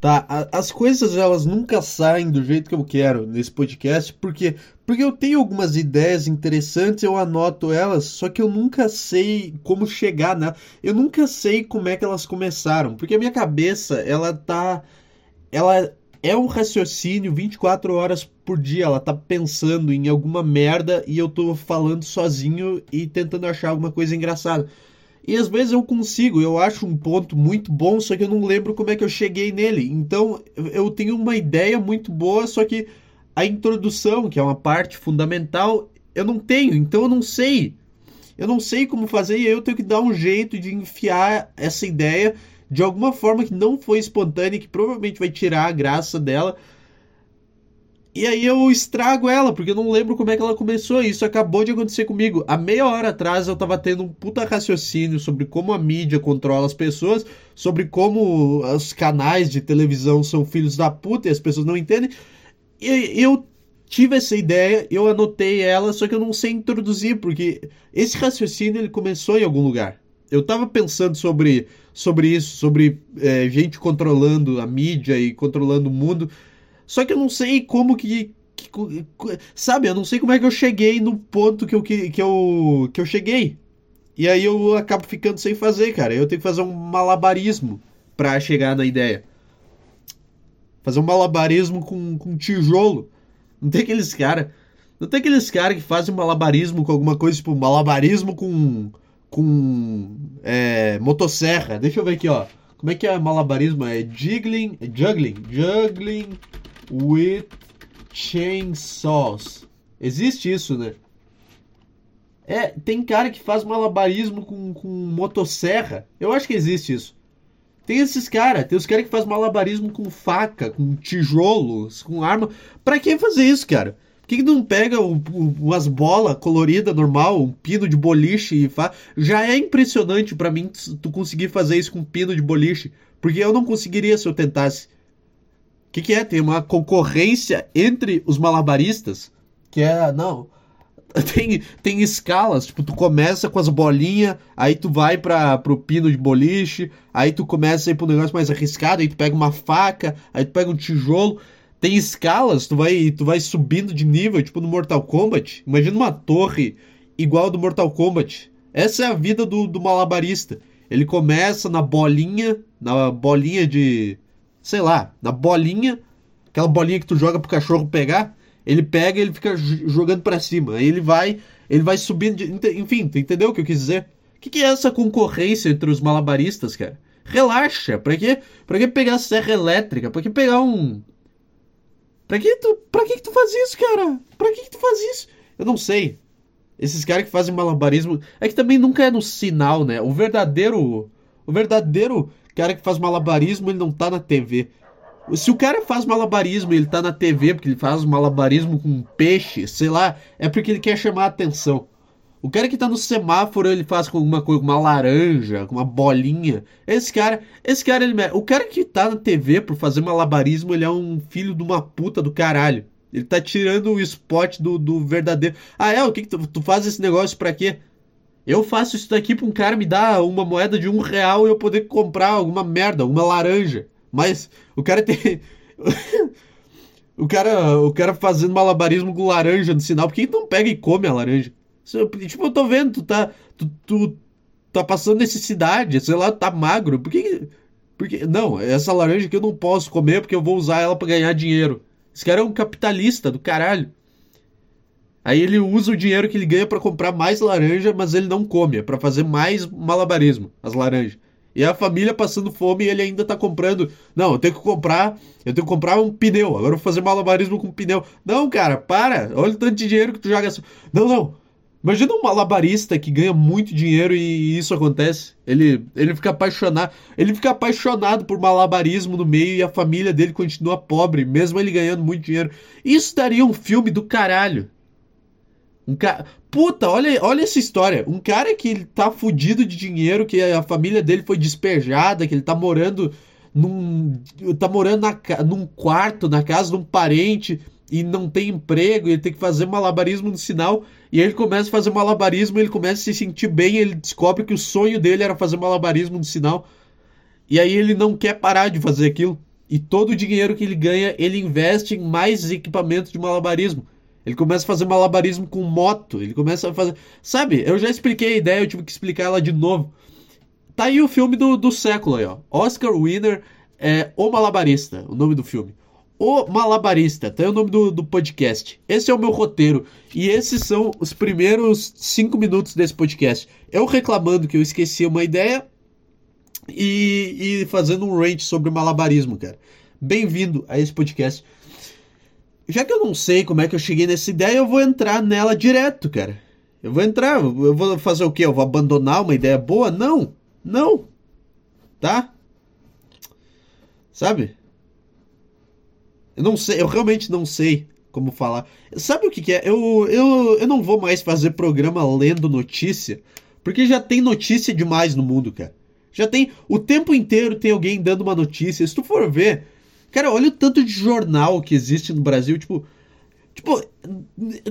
Tá, as coisas elas nunca saem do jeito que eu quero nesse podcast, porque porque eu tenho algumas ideias interessantes, eu anoto elas, só que eu nunca sei como chegar na, eu nunca sei como é que elas começaram, porque a minha cabeça, ela tá ela é um raciocínio 24 horas por dia, ela tá pensando em alguma merda e eu tô falando sozinho e tentando achar alguma coisa engraçada. E às vezes eu consigo, eu acho um ponto muito bom, só que eu não lembro como é que eu cheguei nele. Então eu tenho uma ideia muito boa, só que a introdução, que é uma parte fundamental, eu não tenho, então eu não sei. Eu não sei como fazer e eu tenho que dar um jeito de enfiar essa ideia de alguma forma que não foi espontânea, que provavelmente vai tirar a graça dela. E aí eu estrago ela, porque eu não lembro como é que ela começou. E isso acabou de acontecer comigo. Há meia hora atrás eu tava tendo um puta raciocínio sobre como a mídia controla as pessoas, sobre como os canais de televisão são filhos da puta e as pessoas não entendem. E eu tive essa ideia, eu anotei ela, só que eu não sei introduzir, porque esse raciocínio ele começou em algum lugar. Eu tava pensando sobre, sobre isso, sobre é, gente controlando a mídia e controlando o mundo. Só que eu não sei como que, que- Sabe, eu não sei como é que eu cheguei no ponto que eu, que, que eu, que eu cheguei. E aí eu acabo ficando sem fazer, cara. Eu tenho que fazer um malabarismo pra chegar na ideia. Fazer um malabarismo com, com tijolo. Não tem aqueles cara. Não tem aqueles cara que fazem malabarismo com alguma coisa, tipo malabarismo com. com. É, motosserra. Deixa eu ver aqui, ó. Como é que é malabarismo? É é Juggling. Juggling with chainsaws. Existe isso, né? É, tem cara que faz malabarismo com, com motosserra. Eu acho que existe isso. Tem esses caras, tem os caras que fazem malabarismo com faca, com tijolos, com arma. Pra que fazer isso, cara? Por que, que não pega o, o, umas bolas coloridas normal, um pino de boliche e faz? Já é impressionante pra mim tu conseguir fazer isso com pino de boliche. Porque eu não conseguiria se eu tentasse. Que, que é? Tem uma concorrência entre os malabaristas. Que é, não. Tem, tem escalas, tipo, tu começa com as bolinhas, aí tu vai para pro pino de boliche, aí tu começa a ir pro negócio mais arriscado, aí tu pega uma faca, aí tu pega um tijolo. Tem escalas, tu vai, tu vai subindo de nível, tipo no Mortal Kombat. Imagina uma torre igual a do Mortal Kombat. Essa é a vida do, do malabarista. Ele começa na bolinha, na bolinha de. Sei lá, na bolinha, aquela bolinha que tu joga pro cachorro pegar. Ele pega e ele fica jogando pra cima. Aí ele vai, ele vai subindo. de- enfim, entendeu o que eu quis dizer? O que, que é essa concorrência entre os malabaristas, cara? Relaxa. Pra que, pra que pegar serra elétrica? Pra que pegar um. Pra que tu, pra que, que tu faz isso, cara? Pra que, que tu faz isso? Eu não sei. Esses caras que fazem malabarismo. É que também nunca é no sinal, né? O verdadeiro. O verdadeiro cara que faz malabarismo, ele não tá na TV. Se o cara faz malabarismo e ele tá na TV porque ele faz malabarismo com um peixe, sei lá, é porque ele quer chamar a atenção. O cara que tá no semáforo, ele faz com alguma coisa, com uma laranja, com uma bolinha. Esse cara, esse cara, ele, o cara que tá na TV por fazer malabarismo, ele é um filho de uma puta do caralho. Ele tá tirando o spot do, do verdadeiro. Ah, é? O que, que tu, tu faz esse negócio pra quê? Eu faço isso daqui pra um cara me dar uma moeda de um real e eu poder comprar alguma merda, uma laranja. Mas o cara tem. o cara, o cara fazendo malabarismo com laranja no sinal, por que não pega e come a laranja? Tipo, eu tô vendo, tu tá. Tu, tu tá passando necessidade, sei lá, tá magro. Por que. não, essa laranja aqui eu não posso comer porque eu vou usar ela pra ganhar dinheiro. Esse cara é um capitalista do caralho. Aí ele usa o dinheiro que ele ganha pra comprar mais laranja, mas ele não come, é pra fazer mais malabarismo, as laranjas. E a família passando fome e ele ainda tá comprando. Não, eu tenho que comprar, eu tenho que comprar um pneu. Agora eu vou fazer malabarismo com pneu. Não, cara, para. Olha o tanto de dinheiro que tu joga. Não, não. Imagina um malabarista que ganha muito dinheiro e isso acontece. Ele, ele fica apaixonado, ele fica apaixonado por malabarismo no meio e a família dele continua pobre, mesmo ele ganhando muito dinheiro. Isso daria um filme do caralho. Um cara, puta, olha, olha essa história. Um cara que ele tá fudido de dinheiro, que a família dele foi despejada, que ele tá morando num tá morando na, num quarto na casa de um parente e não tem emprego, e ele tem que fazer malabarismo no sinal, e ele começa a fazer malabarismo, ele começa a se sentir bem, ele descobre que o sonho dele era fazer malabarismo no sinal. E aí ele não quer parar de fazer aquilo. E todo o dinheiro que ele ganha, ele investe em mais equipamentos de malabarismo. Ele começa a fazer malabarismo com moto. Ele começa a fazer. Sabe, eu já expliquei a ideia, eu tive que explicar ela de novo. Tá aí o filme do, do século aí, ó. Oscar Winner é O Malabarista, o nome do filme. O Malabarista, tá aí o nome do, do podcast. Esse é o meu roteiro. E esses são os primeiros cinco minutos desse podcast. Eu reclamando que eu esqueci uma ideia e, e fazendo um rant sobre malabarismo, cara. Bem-vindo a esse podcast. Já que eu não sei como é que eu cheguei nessa ideia, eu vou entrar nela direto, cara. Eu vou entrar, eu vou fazer o quê? Eu vou abandonar uma ideia boa? Não, não. Tá? Sabe? Eu não sei, eu realmente não sei como falar. Sabe o que, que é? Eu, eu, eu não vou mais fazer programa lendo notícia, porque já tem notícia demais no mundo, cara. Já tem. O tempo inteiro tem alguém dando uma notícia. Se tu for ver. Cara, olha o tanto de jornal que existe no Brasil. Tipo. Tipo,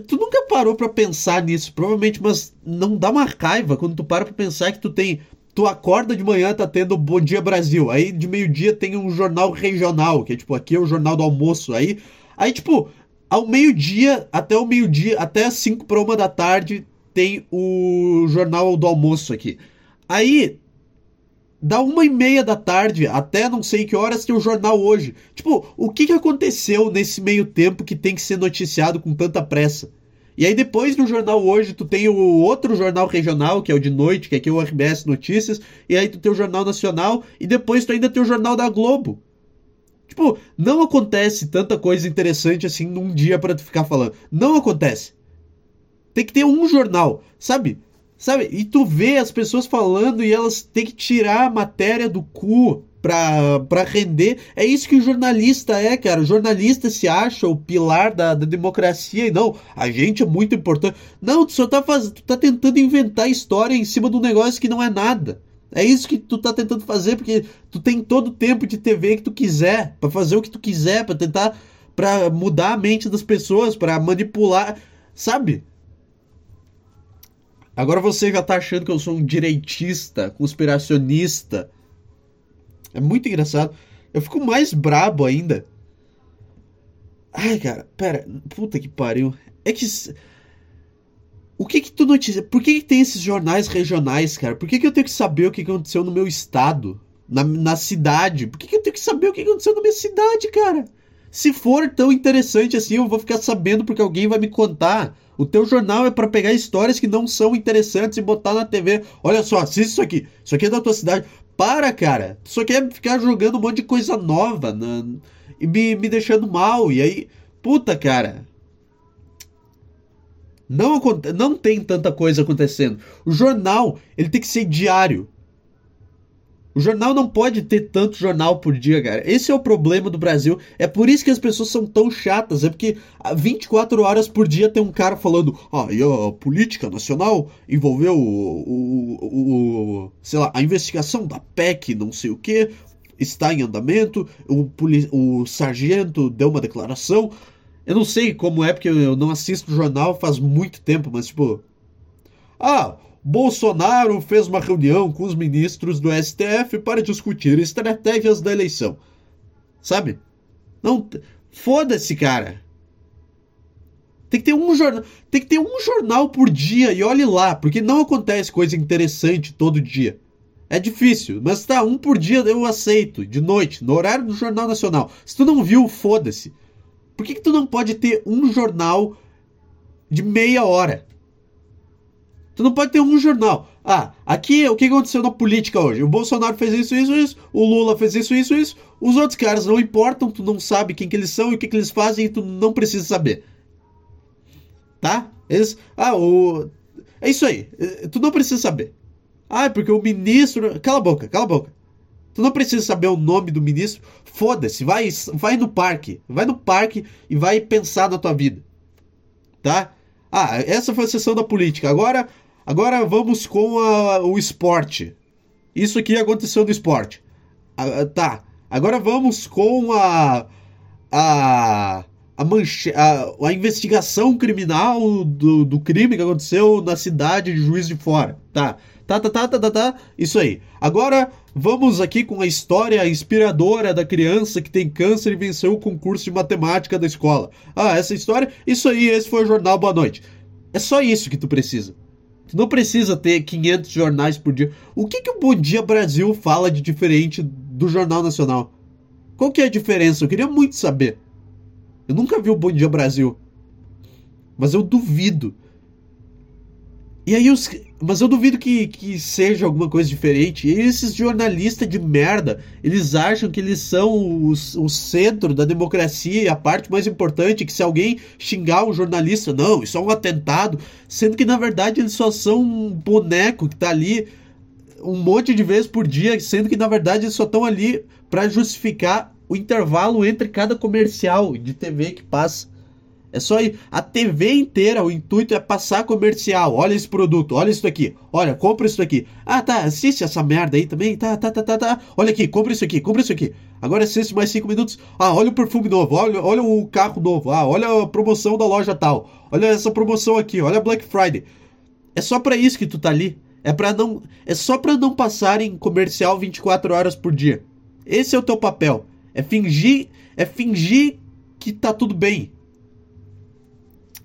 tu nunca parou para pensar nisso, provavelmente, mas não dá uma raiva quando tu para pra pensar que tu tem. Tu acorda de manhã, tá tendo Bom Dia Brasil. Aí de meio-dia tem um jornal regional, que é tipo, aqui é o jornal do almoço. Aí, aí tipo, ao meio-dia, até o meio-dia, até as 5 para uma da tarde, tem o jornal do almoço aqui. Aí da uma e meia da tarde até não sei que horas tem o jornal hoje. Tipo, o que, que aconteceu nesse meio tempo que tem que ser noticiado com tanta pressa? E aí depois no jornal hoje tu tem o outro jornal regional, que é o de noite, que é aqui o RBS Notícias, e aí tu tem o Jornal Nacional, e depois tu ainda tem o Jornal da Globo. Tipo, não acontece tanta coisa interessante assim num dia para tu ficar falando. Não acontece. Tem que ter um jornal, sabe? Sabe? E tu vê as pessoas falando e elas têm que tirar a matéria do cu pra, pra render. É isso que o jornalista é, cara. O jornalista se acha o pilar da, da democracia e não, a gente é muito importante. Não, tu só tá, faz... tu tá tentando inventar história em cima de um negócio que não é nada. É isso que tu tá tentando fazer, porque tu tem todo o tempo de TV que tu quiser, para fazer o que tu quiser, para tentar para mudar a mente das pessoas, para manipular, sabe? Agora você já tá achando que eu sou um direitista, conspiracionista. É muito engraçado. Eu fico mais brabo ainda. Ai, cara, pera. Puta que pariu. É que. O que que tu notícia? Por que, que tem esses jornais regionais, cara? Por que, que eu tenho que saber o que aconteceu no meu estado? Na, na cidade? Por que, que eu tenho que saber o que aconteceu na minha cidade, cara? Se for tão interessante assim, eu vou ficar sabendo porque alguém vai me contar. O teu jornal é para pegar histórias que não são interessantes e botar na TV. Olha só, assiste isso aqui. Isso aqui é da tua cidade. Para, cara. Só quer ficar jogando um monte de coisa nova na... e me, me deixando mal. E aí, puta, cara. Não, não tem tanta coisa acontecendo. O jornal, ele tem que ser diário. O jornal não pode ter tanto jornal por dia, cara. Esse é o problema do Brasil. É por isso que as pessoas são tão chatas. É porque 24 horas por dia tem um cara falando: ah, e a política nacional envolveu o, o, o, sei lá, a investigação da PEC, não sei o que, está em andamento. O, o sargento deu uma declaração. Eu não sei como é, porque eu não assisto jornal faz muito tempo, mas tipo. Ah, Bolsonaro fez uma reunião com os ministros do STF para discutir estratégias da eleição. Sabe? Não, foda-se, cara. Tem que ter um jornal, tem que ter um jornal por dia e olhe lá, porque não acontece coisa interessante todo dia. É difícil, mas tá, um por dia eu aceito, de noite, no horário do Jornal Nacional. Se tu não viu, foda-se. Por que, que tu não pode ter um jornal de meia hora? Tu não pode ter um jornal. Ah, aqui o que aconteceu na política hoje? O Bolsonaro fez isso, isso, isso. O Lula fez isso, isso, isso. Os outros caras não importam, tu não sabe quem que eles são e o que, que eles fazem e tu não precisa saber. Tá? Eles, ah, o. É isso aí. Eh, tu não precisa saber. Ah, é porque o ministro. Cala a boca, cala a boca. Tu não precisa saber o nome do ministro. Foda-se, vai, vai no parque. Vai no parque e vai pensar na tua vida. Tá? Ah, essa foi a sessão da política. Agora Agora vamos com a, o esporte. Isso aqui aconteceu no esporte. Ah, tá. Agora vamos com a. A. a, manche, a, a investigação criminal do, do crime que aconteceu na cidade de Juiz de Fora. Tá, tá, tá, tá, tá, tá, tá. Isso aí. Agora vamos aqui com a história inspiradora da criança que tem câncer e venceu o concurso de matemática da escola. Ah, essa história, isso aí, esse foi o jornal Boa Noite. É só isso que tu precisa. Tu não precisa ter 500 jornais por dia. O que, que o Bom Dia Brasil fala de diferente do Jornal Nacional? Qual que é a diferença? Eu queria muito saber. Eu nunca vi o Bom Dia Brasil. Mas eu duvido. E aí os. Mas eu duvido que, que seja alguma coisa diferente. E esses jornalistas de merda, eles acham que eles são o, o centro da democracia e a parte mais importante, que se alguém xingar um jornalista, não, isso é um atentado. Sendo que na verdade eles só são um boneco que tá ali um monte de vezes por dia, sendo que na verdade eles só estão ali para justificar o intervalo entre cada comercial de TV que passa. É só ir. A TV inteira, o intuito é passar comercial. Olha esse produto, olha isso aqui. Olha, compra isso aqui. Ah, tá, assiste essa merda aí também. Tá, tá, tá, tá, tá. Olha aqui, compra isso aqui, compra isso aqui. Agora assiste mais 5 minutos. Ah, olha o perfume novo, olha, olha o carro novo. Ah, olha a promoção da loja tal. Olha essa promoção aqui, olha Black Friday. É só para isso que tu tá ali. É para não, é só para não passarem comercial 24 horas por dia. Esse é o teu papel. É fingir, é fingir que tá tudo bem.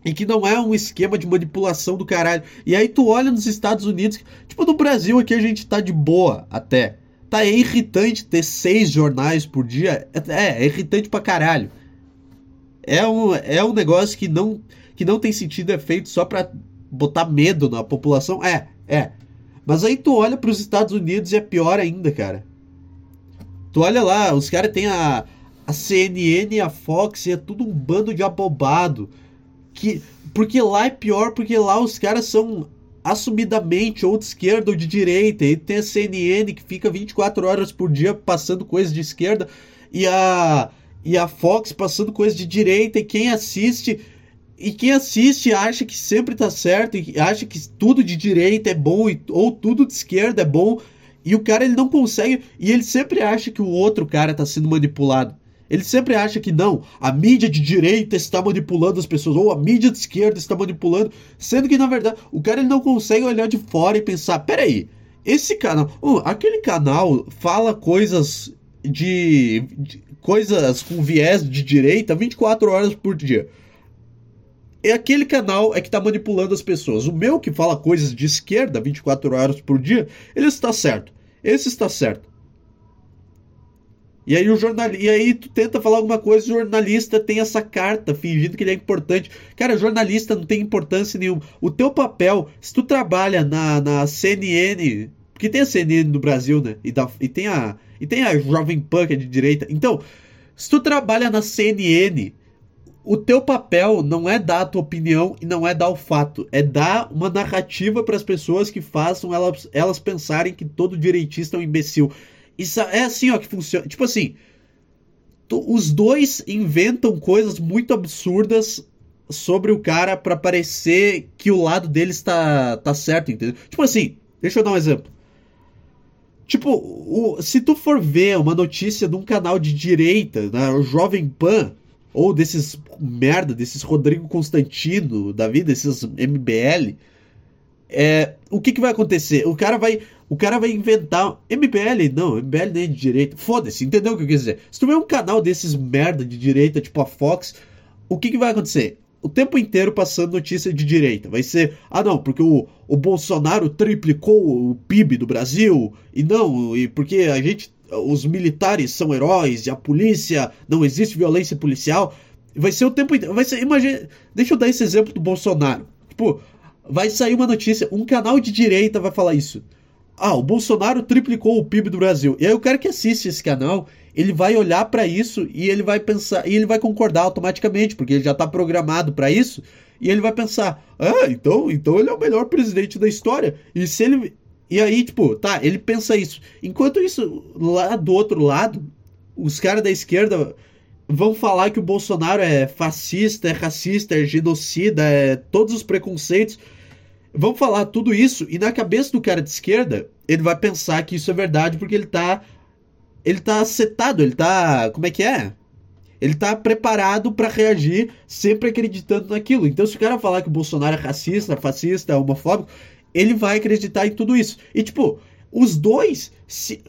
E que não é um esquema de manipulação do caralho. E aí tu olha nos Estados Unidos, tipo no Brasil aqui a gente tá de boa até. Tá é irritante ter seis jornais por dia. É, é irritante pra caralho. É um, é um negócio que não, que não tem sentido, é feito só pra botar medo na população. É, é. Mas aí tu olha pros Estados Unidos e é pior ainda, cara. Tu olha lá, os caras têm a, a CNN a Fox e é tudo um bando de abobado. Que, porque lá é pior, porque lá os caras são assumidamente ou de esquerda ou de direita. E tem a CNN que fica 24 horas por dia passando coisas de esquerda e a, e a Fox passando coisas de direita. E quem assiste. E quem assiste acha que sempre tá certo e acha que tudo de direita é bom ou tudo de esquerda é bom. E o cara ele não consegue. E ele sempre acha que o outro cara está sendo manipulado. Ele sempre acha que não, a mídia de direita está manipulando as pessoas, ou a mídia de esquerda está manipulando, sendo que na verdade o cara ele não consegue olhar de fora e pensar: peraí, esse canal, aquele canal fala coisas de, de, coisas com viés de direita 24 horas por dia. E aquele canal é que está manipulando as pessoas. O meu que fala coisas de esquerda 24 horas por dia, ele está certo. Esse está certo. E aí o jornal... e aí tu tenta falar alguma coisa, o jornalista tem essa carta fingindo que ele é importante. Cara, jornalista não tem importância nenhuma. O teu papel, se tu trabalha na, na CNN, porque tem a CNN no Brasil, né? E, da, e tem a e tem a Jovem Pan que é de direita. Então, se tu trabalha na CNN, o teu papel não é dar a tua opinião e não é dar o fato, é dar uma narrativa para as pessoas que façam elas, elas pensarem que todo direitista é um imbecil. Isso é assim, ó, que funciona. Tipo assim, os dois inventam coisas muito absurdas sobre o cara para parecer que o lado deles está tá certo, entendeu? Tipo assim, deixa eu dar um exemplo. Tipo, o, se tu for ver uma notícia de um canal de direita, né, o Jovem Pan, ou desses merda, desses Rodrigo Constantino da vida, esses MBL, é, o que, que vai acontecer? O cara vai. O cara vai inventar. MBL, não, MBL nem é de direita. Foda-se, entendeu o que eu quis dizer? Se tu vê um canal desses merda de direita, tipo a Fox, o que, que vai acontecer? O tempo inteiro passando notícia de direita. Vai ser, ah não, porque o, o Bolsonaro triplicou o PIB do Brasil, e não, e porque a gente os militares são heróis e a polícia não existe violência policial. Vai ser o tempo inteiro. Vai ser, imagina, deixa eu dar esse exemplo do Bolsonaro. Tipo, vai sair uma notícia, um canal de direita vai falar isso. Ah, o Bolsonaro triplicou o PIB do Brasil. E aí o cara que assiste esse canal, ele vai olhar para isso e ele vai pensar, e ele vai concordar automaticamente, porque ele já tá programado para isso. E ele vai pensar: "Ah, então, então ele é o melhor presidente da história". E se ele e aí, tipo, tá, ele pensa isso. Enquanto isso, lá do outro lado, os caras da esquerda vão falar que o Bolsonaro é fascista, é racista, é genocida, é todos os preconceitos. Vão falar tudo isso e na cabeça do cara de esquerda, ele vai pensar que isso é verdade porque ele tá ele tá setado, ele tá, como é que é? Ele tá preparado para reagir sempre acreditando naquilo. Então, se o cara falar que o Bolsonaro é racista, fascista, homofóbico, ele vai acreditar em tudo isso. E, tipo, os dois. Se,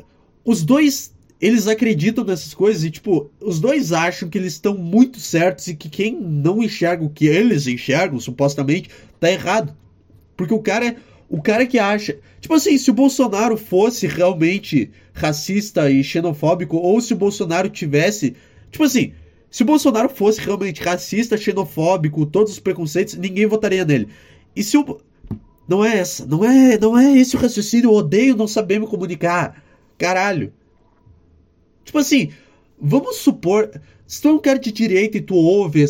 os dois. Eles acreditam nessas coisas e, tipo, os dois acham que eles estão muito certos e que quem não enxerga o que eles enxergam, supostamente, tá errado. Porque o cara é. O cara que acha. Tipo assim, se o Bolsonaro fosse realmente racista e xenofóbico, ou se o Bolsonaro tivesse. Tipo assim, se o Bolsonaro fosse realmente racista, xenofóbico, todos os preconceitos, ninguém votaria nele. E se o. Não é essa. Não é, não é esse o raciocínio. Eu odeio não saber me comunicar. Caralho. Tipo assim, vamos supor. Se tu é um cara de direita e tu ouve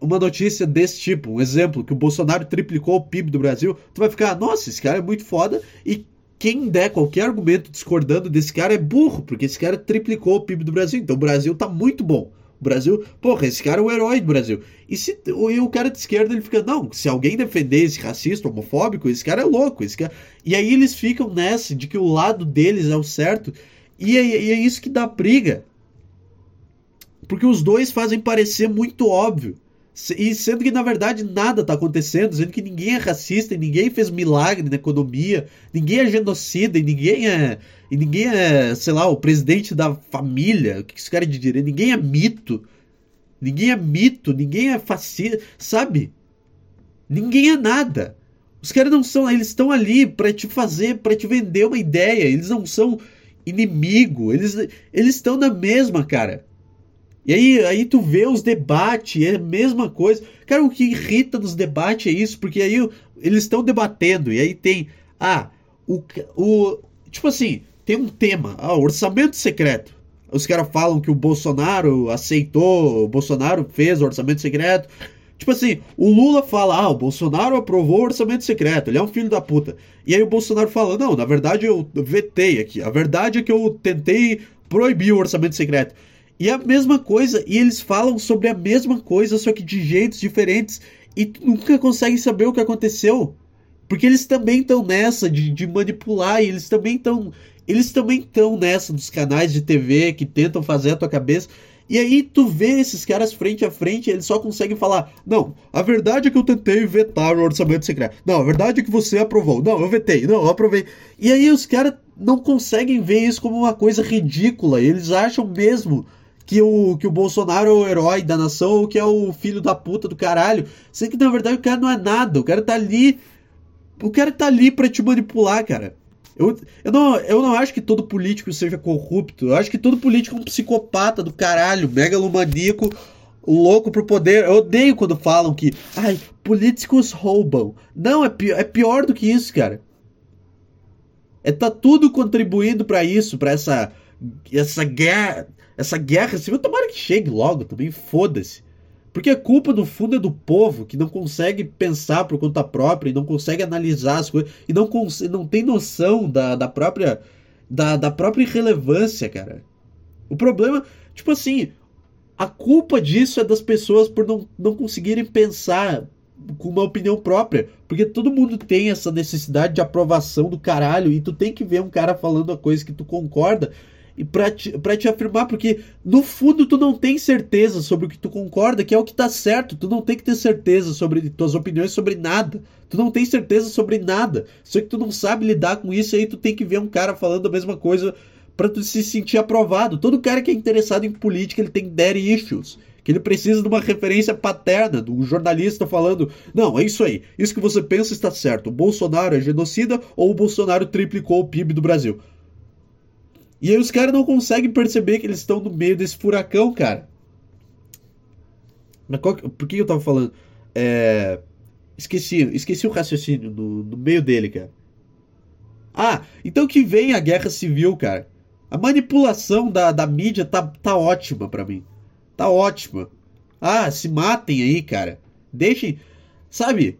uma notícia desse tipo, um exemplo, que o Bolsonaro triplicou o PIB do Brasil, tu vai ficar, nossa, esse cara é muito foda e quem der qualquer argumento discordando desse cara é burro, porque esse cara triplicou o PIB do Brasil. Então o Brasil tá muito bom. O Brasil, porra, esse cara é o herói do Brasil. E, se, e o cara de esquerda ele fica, não, se alguém defender esse racista, homofóbico, esse cara é louco. Esse cara... E aí eles ficam nessa de que o lado deles é o certo. E é, e é isso que dá briga. Porque os dois fazem parecer muito óbvio. E sendo que na verdade nada está acontecendo, sendo que ninguém é racista, e ninguém fez milagre na economia, ninguém é genocida, e ninguém é. E ninguém é, sei lá, o presidente da família, o que esse cara de direito? Ninguém é mito. Ninguém é mito, ninguém é fascista, sabe? Ninguém é nada. Os caras não são, eles estão ali para te fazer, para te vender uma ideia, eles não são inimigo, eles eles estão na mesma, cara. E aí, aí tu vê os debates, é a mesma coisa. Cara, o que irrita nos debates é isso, porque aí eles estão debatendo, e aí tem. Ah, o, o. Tipo assim, tem um tema, ah, orçamento secreto. Os caras falam que o Bolsonaro aceitou, o Bolsonaro fez o orçamento secreto. Tipo assim, o Lula fala, ah, o Bolsonaro aprovou o orçamento secreto, ele é um filho da puta. E aí o Bolsonaro fala, não, na verdade eu vetei aqui. A verdade é que eu tentei proibir o orçamento secreto. E a mesma coisa, e eles falam sobre a mesma coisa, só que de jeitos diferentes, e tu nunca consegue saber o que aconteceu. Porque eles também estão nessa de, de manipular, e eles também estão. Eles também estão nessa dos canais de TV que tentam fazer a tua cabeça. E aí tu vê esses caras frente a frente, eles só conseguem falar: "Não, a verdade é que eu tentei vetar o orçamento secreto. Não, a verdade é que você aprovou. Não, eu vetei. Não, eu aprovei". E aí os caras não conseguem ver isso como uma coisa ridícula. Eles acham mesmo que o, que o Bolsonaro é o herói da nação ou que é o filho da puta do caralho. Sendo que na verdade o cara não é nada. O cara tá ali. O cara tá ali pra te manipular, cara. Eu, eu, não, eu não acho que todo político seja corrupto. Eu acho que todo político é um psicopata do caralho, megalomaníaco, louco pro poder. Eu odeio quando falam que, ai, políticos roubam. Não, é pior, é pior do que isso, cara. É tá tudo contribuindo para isso, para essa essa guerra, essa guerra civil, tomara que chegue logo também, foda-se. Porque a culpa, no fundo, é do povo que não consegue pensar por conta própria e não consegue analisar as coisas e não, não tem noção da, da própria da, da própria irrelevância, cara. O problema, tipo assim, a culpa disso é das pessoas por não, não conseguirem pensar com uma opinião própria. Porque todo mundo tem essa necessidade de aprovação do caralho e tu tem que ver um cara falando a coisa que tu concorda e para te, pra te afirmar, porque no fundo tu não tem certeza sobre o que tu concorda, que é o que tá certo. Tu não tem que ter certeza sobre tuas opiniões sobre nada. Tu não tem certeza sobre nada. Só que tu não sabe lidar com isso, aí tu tem que ver um cara falando a mesma coisa para tu se sentir aprovado. Todo cara que é interessado em política, ele tem daddy issues. Que ele precisa de uma referência paterna, de um jornalista falando: Não, é isso aí. Isso que você pensa está certo. O Bolsonaro é genocida ou o Bolsonaro triplicou o PIB do Brasil. E aí os caras não conseguem perceber que eles estão no meio desse furacão, cara. Mas qual, por que eu tava falando? É, esqueci, esqueci o raciocínio no, no meio dele, cara. Ah, então que vem a guerra civil, cara. A manipulação da, da mídia tá, tá ótima para mim. Tá ótima. Ah, se matem aí, cara. Deixem. Sabe?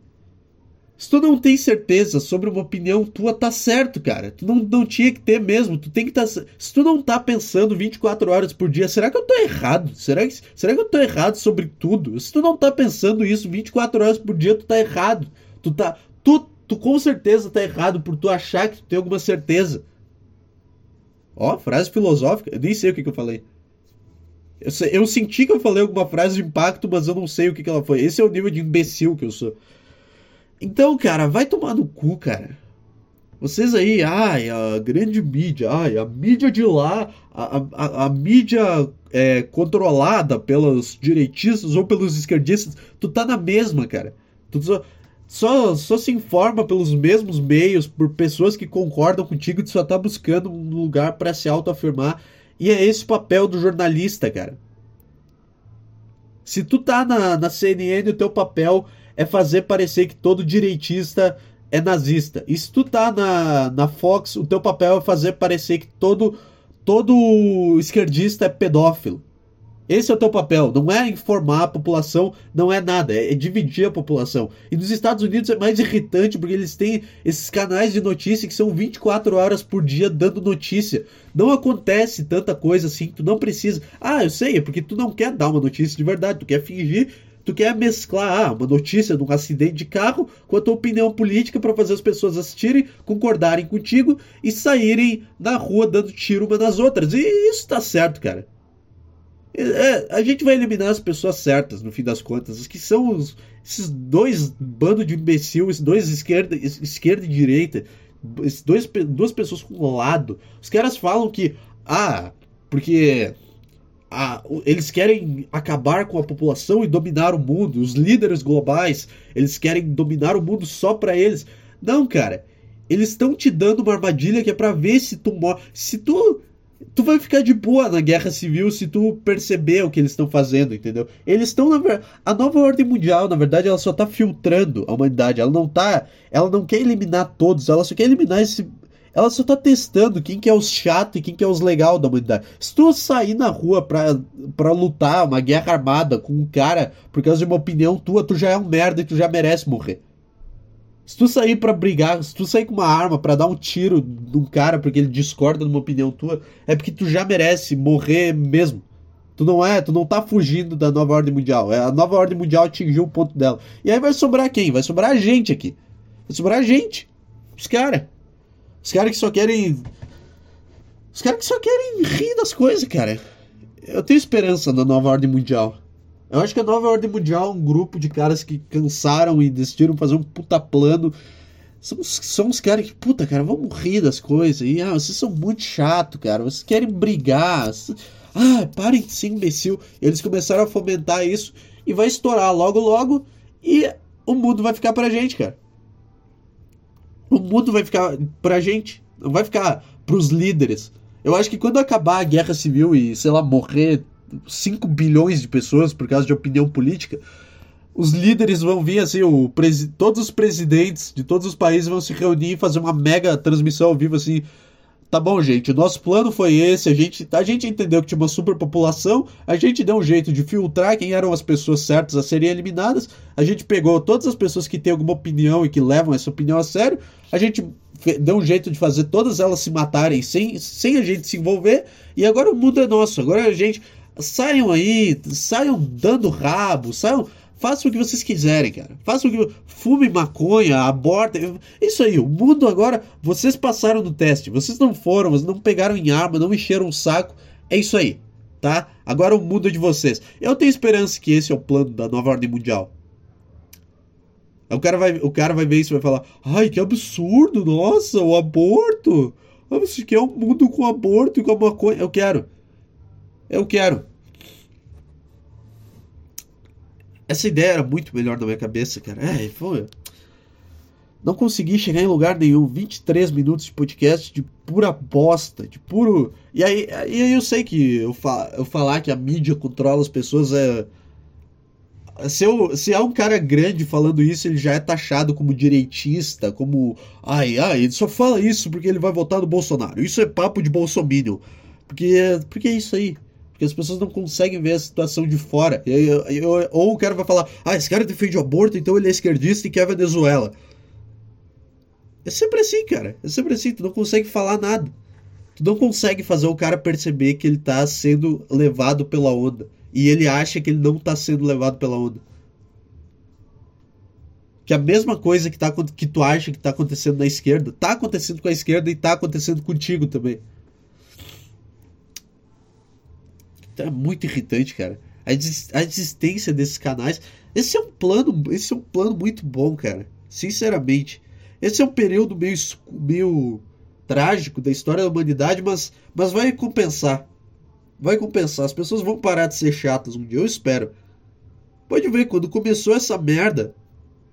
Se tu não tem certeza sobre uma opinião tua, tá certo, cara. Tu não, não tinha que ter mesmo. Tu tem que. Tá, se tu não tá pensando 24 horas por dia, será que eu tô errado? Será que, será que eu tô errado sobre tudo? Se tu não tá pensando isso 24 horas por dia, tu tá errado. Tu tá. Tu, tu com certeza tá errado por tu achar que tu tem alguma certeza. Ó, frase filosófica. Eu nem sei o que, que eu falei. Eu, eu, senti que eu falei alguma frase de impacto, mas eu não sei o que, que ela foi. Esse é o nível de imbecil que eu sou. Então, cara, vai tomar no cu, cara. Vocês aí, ai, a grande mídia, ai, a mídia de lá, a, a, a mídia é, controlada pelos direitistas ou pelos esquerdistas, tu tá na mesma, cara. Tu só, só, só se informa pelos mesmos meios, por pessoas que concordam contigo, tu só tá buscando um lugar para se autoafirmar. E é esse o papel do jornalista, cara. Se tu tá na, na CNN, o teu papel é fazer parecer que todo direitista é nazista. E se tu tá na, na Fox, o teu papel é fazer parecer que todo, todo esquerdista é pedófilo. Esse é o teu papel, não é informar a população, não é nada, é, é, dividir a população. E nos Estados Unidos é mais irritante porque eles têm esses canais de notícia que são 24 horas por dia dando notícia. Não acontece tanta coisa assim, tu não precisa. Ah, eu sei, é porque tu não quer dar uma notícia de verdade, tu quer fingir tu quer mesclar ah, uma notícia de um acidente de carro com a tua opinião política para fazer as pessoas assistirem, concordarem contigo e saírem na rua dando tiro uma nas outras. E isso tá certo, cara. É, é a gente vai eliminar as pessoas certas, no fim das contas, que são os, esses dois bandos de imbecil, esses dois esquerda, esquerda e direita, esses dois, duas pessoas com lado. Os caras falam que, ah, porque a, eles querem acabar com a população e dominar o mundo. Os líderes globais, eles querem dominar o mundo só para eles. Não, cara. Eles estão te dando uma armadilha que é para ver se tu morre. Se tu tu vai ficar de boa na guerra civil se tu perceber o que eles estão fazendo, entendeu? Eles estão na a nova ordem mundial, na verdade, ela só tá filtrando a humanidade. Ela não tá, ela não quer eliminar todos, ela só quer eliminar esse ela só tá testando quem que é os chato e quem que é os legal da humanidade. Se tu sair na rua pra, pra lutar uma guerra armada com um cara por causa de uma opinião tua, tu já é um merda e tu já merece morrer. Se tu sair para brigar, se tu sair com uma arma para dar um tiro num cara porque ele discorda de uma opinião tua, é porque tu já merece morrer mesmo. Tu não é, tu não tá fugindo da nova ordem mundial. É, a nova ordem mundial atingiu o ponto dela. E aí vai sobrar quem? Vai sobrar a gente aqui. Vai sobrar a gente. Os caras. Os caras que só querem. Os caras que só querem rir das coisas, cara. Eu tenho esperança na nova ordem mundial. Eu acho que a nova ordem mundial é um grupo de caras que cansaram e decidiram fazer um puta plano. São, são os caras que, puta, cara, vamos rir das coisas. E, ah, vocês são muito chato, cara. Vocês querem brigar. Ah, parem de ser imbecil. Eles começaram a fomentar isso e vai estourar logo, logo. E o mundo vai ficar pra gente, cara o mundo vai ficar pra gente, não vai ficar pros líderes. Eu acho que quando acabar a guerra civil e, sei lá, morrer 5 bilhões de pessoas por causa de opinião política, os líderes vão vir assim, o todos os presidentes de todos os países vão se reunir e fazer uma mega transmissão ao vivo assim Tá bom, gente, nosso plano foi esse, a gente, a gente entendeu que tinha uma superpopulação, a gente deu um jeito de filtrar quem eram as pessoas certas a serem eliminadas, a gente pegou todas as pessoas que têm alguma opinião e que levam essa opinião a sério, a gente deu um jeito de fazer todas elas se matarem sem, sem a gente se envolver, e agora o mundo é nosso, agora a gente... Saiam aí, saiam dando rabo, saiam Façam o que vocês quiserem, cara. Façam o que. Fume maconha, abortem. Isso aí, o mundo agora. Vocês passaram no teste. Vocês não foram, vocês não pegaram em arma, não encheram o saco. É isso aí, tá? Agora o mundo é de vocês. Eu tenho esperança que esse é o plano da nova ordem mundial. O cara vai, o cara vai ver isso e vai falar: Ai, que absurdo, nossa, o aborto. Você quer um mundo com aborto e com maconha? Eu quero. Eu quero. Essa ideia era muito melhor na minha cabeça, cara. É, foi. Não consegui chegar em lugar nenhum. 23 minutos de podcast de pura bosta, de puro. E aí, aí eu sei que eu, fa... eu falar que a mídia controla as pessoas é. Se, eu, se é um cara grande falando isso, ele já é taxado como direitista, como. Ai, ai, ele só fala isso porque ele vai votar no Bolsonaro. Isso é papo de Bolsominion. Porque, porque é isso aí. Porque as pessoas não conseguem ver a situação de fora. ou o cara vai falar, ah, esse cara defende o aborto, então ele é esquerdista e quer a Venezuela. É sempre assim, cara. É sempre assim, tu não consegue falar nada. Tu não consegue fazer o cara perceber que ele tá sendo levado pela onda. E ele acha que ele não tá sendo levado pela onda. Que a mesma coisa que, tá, que tu acha que tá acontecendo na esquerda, tá acontecendo com a esquerda e tá acontecendo contigo também. Então é muito irritante, cara. A, a existência desses canais. Esse é um plano, esse é um plano muito bom, cara. Sinceramente. Esse é um período meio, meio trágico da história da humanidade, mas, mas vai compensar. Vai compensar. As pessoas vão parar de ser chatas um dia, eu espero. Pode ver, quando começou essa merda.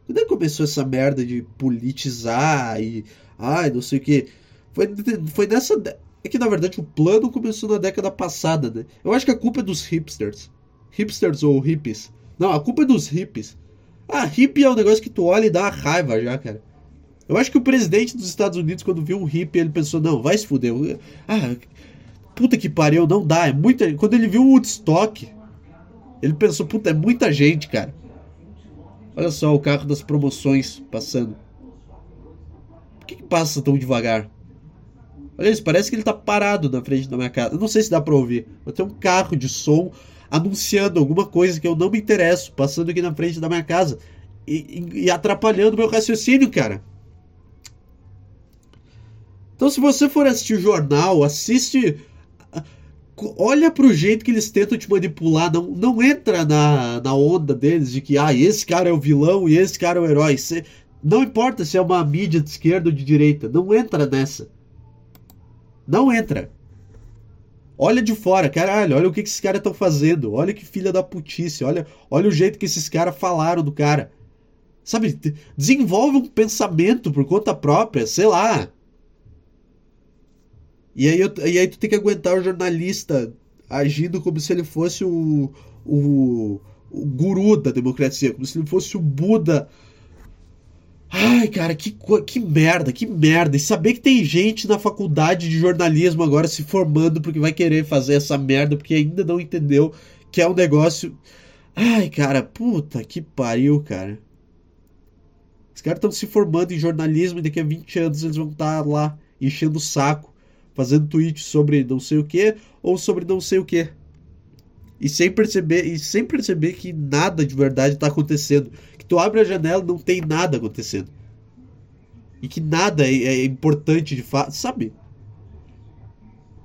Quando é começou essa merda de politizar e. Ai, não sei o que. Foi, foi nessa. É que na verdade o plano começou na década passada, né? Eu acho que a culpa é dos hipsters. Hipsters ou hippies. Não, a culpa é dos hippies. Ah, hippie é um negócio que tu olha e dá raiva já, cara. Eu acho que o presidente dos Estados Unidos, quando viu um hippie, ele pensou, não, vai se fuder. Ah, puta que pariu, não dá. É muita. Quando ele viu o Woodstock, ele pensou, puta, é muita gente, cara. Olha só o carro das promoções passando. Por que, que passa tão devagar? Olha isso, parece que ele tá parado na frente da minha casa. Eu não sei se dá pra ouvir. Mas tem um carro de som anunciando alguma coisa que eu não me interesso, passando aqui na frente da minha casa. E, e, e atrapalhando meu raciocínio, cara. Então, se você for assistir jornal, assiste. Olha pro jeito que eles tentam te manipular. Não, não entra na, na onda deles de que ah, esse cara é o vilão e esse cara é o herói. Cê, não importa se é uma mídia de esquerda ou de direita. Não entra nessa. Não entra. Olha de fora, caralho, olha o que, que esses caras estão fazendo. Olha que filha da putice. Olha, olha o jeito que esses caras falaram do cara. Sabe, desenvolve um pensamento por conta própria, sei lá. E aí, eu, e aí tu tem que aguentar o jornalista agindo como se ele fosse o, o, o guru da democracia, como se ele fosse o Buda. Ai, cara, que, que merda, que merda. E saber que tem gente na faculdade de jornalismo agora se formando porque vai querer fazer essa merda, porque ainda não entendeu que é um negócio. Ai, cara, puta que pariu, cara. Os caras estão se formando em jornalismo e daqui a 20 anos eles vão estar tá lá enchendo o saco fazendo tweet sobre não sei o que ou sobre não sei o que. E sem perceber, e sem perceber que nada de verdade está acontecendo. Que tu abre a janela e não tem nada acontecendo. E que nada é, é importante de fato, sabe?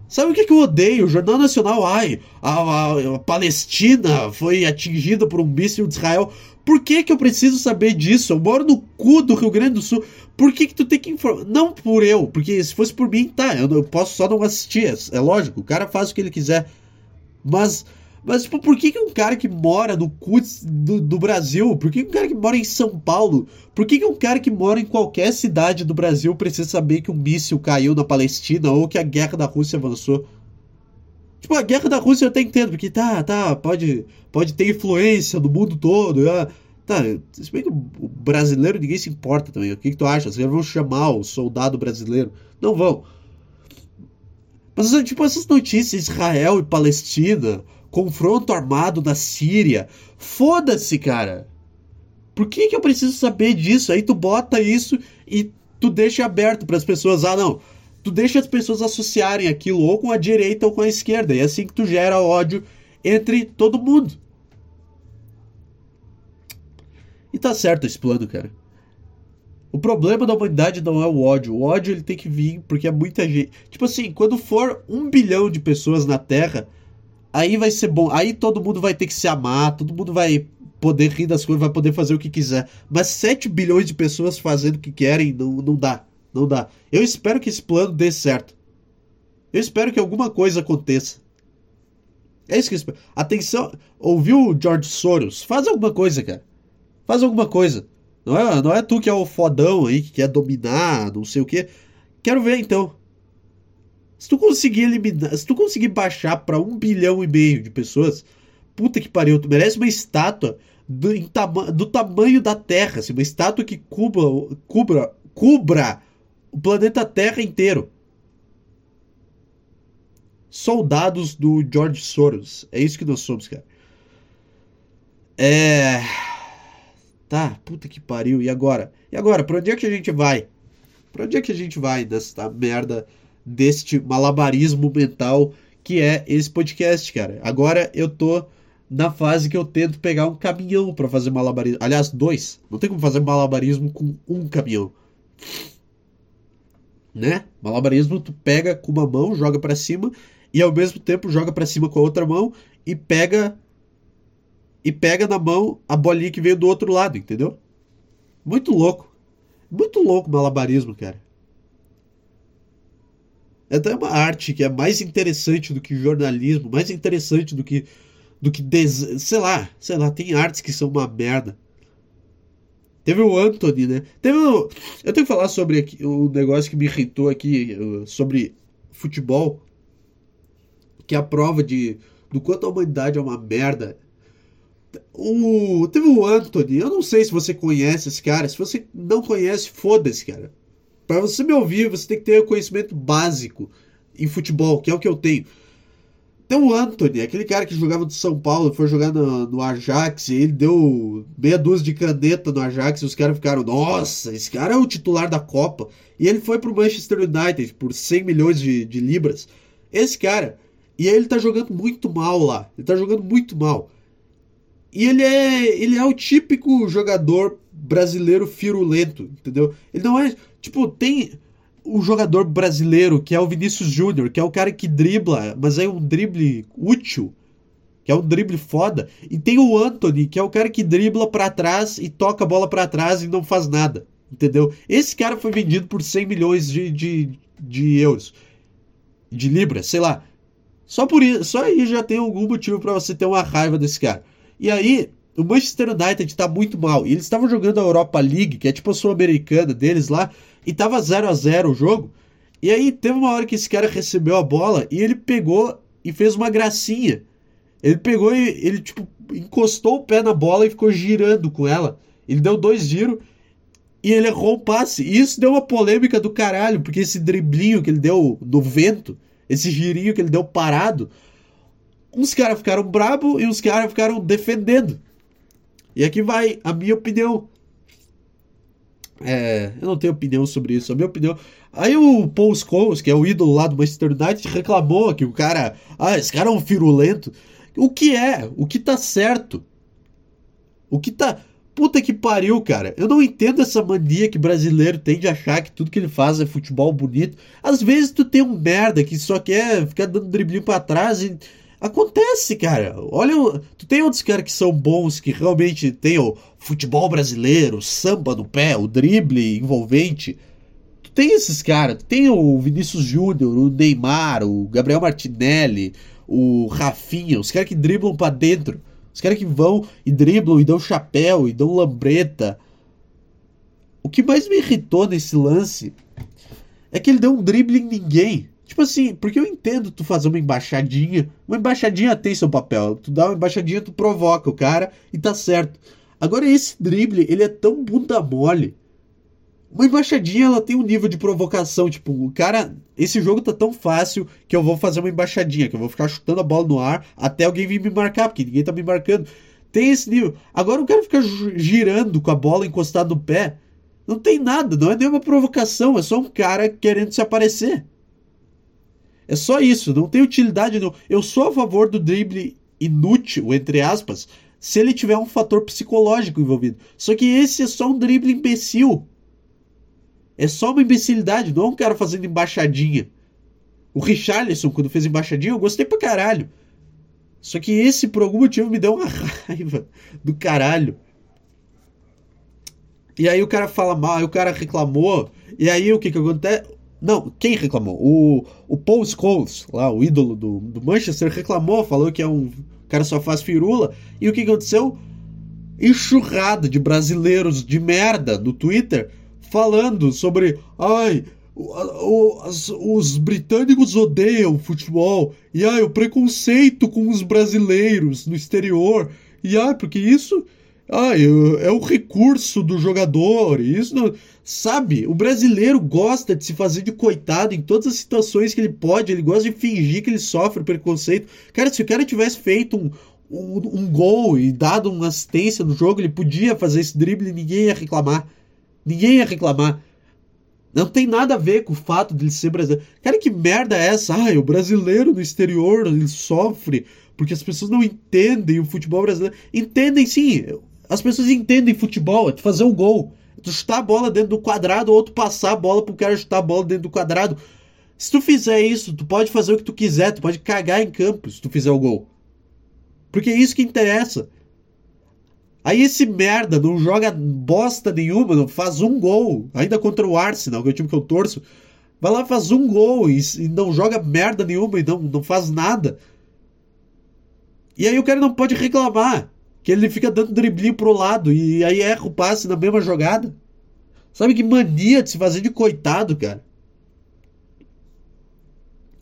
Sabe o que, que eu odeio? O Jornal Nacional, ai, a, a, a Palestina foi atingida por um míssil de Israel. Por que, que eu preciso saber disso? Eu moro no cu do Rio Grande do Sul. Por que, que tu tem que informar? Não por eu, porque se fosse por mim, tá, eu, eu posso só não assistir. É, é lógico, o cara faz o que ele quiser. Mas mas, tipo, por que, que um cara que mora no cu do, do Brasil, por que, que um cara que mora em São Paulo, por que, que um cara que mora em qualquer cidade do Brasil precisa saber que um míssil caiu na Palestina ou que a guerra da Rússia avançou? Tipo, a guerra da Rússia eu até entendo, porque tá, tá, pode, pode ter influência no mundo todo. Ah, tá, se bem que o brasileiro ninguém se importa também. O que, que tu acha? Vocês vão chamar o soldado brasileiro? Não vão. Mas, tipo, essas notícias, Israel e Palestina, confronto armado na Síria. Foda-se, cara. Por que, que eu preciso saber disso? Aí tu bota isso e tu deixa aberto para as pessoas. Ah, não. Tu deixa as pessoas associarem aquilo ou com a direita ou com a esquerda. E é assim que tu gera ódio entre todo mundo. E tá certo esse plano, cara. O problema da humanidade não é o ódio. O ódio ele tem que vir porque é muita gente. Tipo assim, quando for um bilhão de pessoas na Terra, aí vai ser bom. Aí todo mundo vai ter que se amar, todo mundo vai poder rir das coisas, vai poder fazer o que quiser. Mas 7 bilhões de pessoas fazendo o que querem, não, não dá. Não dá. Eu espero que esse plano dê certo. Eu espero que alguma coisa aconteça. É isso que eu espero. Atenção, ouviu o George Soros? Faz alguma coisa, cara. Faz alguma coisa. Não é, não é tu que é o fodão aí, que quer dominar, não sei o que. Quero ver então. Se tu conseguir eliminar, se tu conseguir baixar para um bilhão e meio de pessoas, puta que pariu, tu merece uma estátua do, tama do tamanho da Terra, assim, uma estátua que cubra, cubra, cubra o planeta Terra inteiro. Soldados do George Soros. É isso que nós somos, cara. É. Tá, puta que pariu. E agora? E agora? Pra onde é que a gente vai? Pra onde é que a gente vai nessa merda deste malabarismo mental que é esse podcast, cara. Agora eu tô na fase que eu tento pegar um caminhão para fazer malabarismo. Aliás, dois. Não tem como fazer malabarismo com um caminhão. Né? Malabarismo tu pega com uma mão, joga para cima e ao mesmo tempo joga para cima com a outra mão e pega e pega na mão a bolinha que veio do outro lado, entendeu? Muito louco. Muito louco o malabarismo, cara. É até uma arte que é mais interessante do que jornalismo, mais interessante do que do que des... sei lá, sei lá, tem artes que são uma merda. Teve o Anthony, né? Teve. Eu tenho que falar sobre aqui, um negócio que me irritou aqui sobre futebol, que é a prova de do quanto a humanidade é uma merda. O... Teve o Anthony, eu não sei se você conhece esse cara. Se você não conhece, foda-se, cara. Para você me ouvir, você tem que ter conhecimento básico em futebol, que é o que eu tenho. Tem o Anthony, aquele cara que jogava do São Paulo, foi jogar no, no Ajax, e ele deu meia dúzia de caneta no Ajax, e os caras ficaram, nossa, esse cara é o titular da Copa. E ele foi pro Manchester United por 100 milhões de, de libras. Esse cara, e ele tá jogando muito mal lá, ele tá jogando muito mal. E ele é, ele é o típico jogador brasileiro firulento, entendeu? Ele não é. Tipo, tem o jogador brasileiro que é o Vinícius Júnior, que é o cara que dribla, mas é um drible útil, que é um drible foda. E tem o Anthony, que é o cara que dribla para trás e toca a bola para trás e não faz nada, entendeu? Esse cara foi vendido por 100 milhões de, de, de euros, de libras, sei lá. Só por isso, só aí já tem algum motivo para você ter uma raiva desse cara. E aí, o Manchester United tá muito mal. E eles estavam jogando a Europa League, que é tipo a sul-americana deles lá, e tava 0 a 0 o jogo. E aí teve uma hora que esse cara recebeu a bola e ele pegou e fez uma gracinha. Ele pegou e ele tipo encostou o pé na bola e ficou girando com ela. Ele deu dois giros e ele errou o passe. E isso deu uma polêmica do caralho, porque esse driblinho que ele deu no vento, esse girinho que ele deu parado, uns caras ficaram brabo e uns caras ficaram defendendo. E aqui vai a minha opinião. É, eu não tenho opinião sobre isso. A minha opinião. Aí o Paul Scholes, que é o ídolo lá do Manchester United, reclamou que o cara. Ah, esse cara é um firulento. O que é? O que tá certo? O que tá. Puta que pariu, cara. Eu não entendo essa mania que brasileiro tem de achar que tudo que ele faz é futebol bonito. Às vezes tu tem um merda que só quer ficar dando driblinho pra trás e Acontece, cara. Olha, tu tem outros caras que são bons, que realmente tem o futebol brasileiro, o samba no pé, o drible envolvente. Tu tem esses caras. Tu tem o Vinícius Júnior, o Neymar, o Gabriel Martinelli, o Rafinha, os caras que driblam para dentro. Os caras que vão e driblam e dão chapéu e dão lambreta. O que mais me irritou nesse lance é que ele deu um drible em ninguém. Tipo assim, porque eu entendo tu fazer uma embaixadinha. Uma embaixadinha tem seu papel. Tu dá uma embaixadinha, tu provoca o cara e tá certo. Agora esse drible, ele é tão bunda mole. Uma embaixadinha, ela tem um nível de provocação. Tipo, o cara. Esse jogo tá tão fácil que eu vou fazer uma embaixadinha, que eu vou ficar chutando a bola no ar até alguém vir me marcar, porque ninguém tá me marcando. Tem esse nível. Agora o cara fica girando com a bola encostada no pé. Não tem nada, não é nenhuma provocação, é só um cara querendo se aparecer. É só isso, não tem utilidade. Eu sou a favor do drible inútil, entre aspas, se ele tiver um fator psicológico envolvido. Só que esse é só um drible imbecil. É só uma imbecilidade, não é um cara fazendo embaixadinha. O Richarlison, quando fez embaixadinha, eu gostei pra caralho. Só que esse, por algum motivo, me deu uma raiva do caralho. E aí o cara fala mal, aí o cara reclamou. E aí o que que acontece? Não, quem reclamou? O, o Paul Scholes, lá, o ídolo do, do Manchester, reclamou, falou que é um cara só faz firula. E o que aconteceu? Enxurrada de brasileiros de merda no Twitter falando sobre. Ai, o, os, os britânicos odeiam futebol. E ai, o preconceito com os brasileiros no exterior. E ai, porque isso. Ai, é o recurso do jogador. Isso não Sabe, o brasileiro gosta de se fazer de coitado em todas as situações que ele pode, ele gosta de fingir que ele sofre preconceito. Cara, se o cara tivesse feito um, um, um gol e dado uma assistência no jogo, ele podia fazer esse drible e ninguém ia reclamar. Ninguém ia reclamar. Não tem nada a ver com o fato de ele ser brasileiro. Cara, que merda é essa? Ai, o brasileiro no exterior, ele sofre porque as pessoas não entendem o futebol brasileiro. Entendem sim. As pessoas entendem futebol, é de fazer um gol tu chutar a bola dentro do quadrado ou tu passar a bola pro cara chutar a bola dentro do quadrado. Se tu fizer isso, tu pode fazer o que tu quiser, tu pode cagar em campo se tu fizer o gol. Porque é isso que interessa. Aí esse merda não joga bosta nenhuma, não faz um gol, ainda contra o Arsenal, que é o time que eu torço. Vai lá, faz um gol e, e não joga merda nenhuma e não, não faz nada. E aí o cara não pode reclamar que ele fica dando driblinho pro lado e aí erra o passe na mesma jogada. Sabe que mania de se fazer de coitado, cara.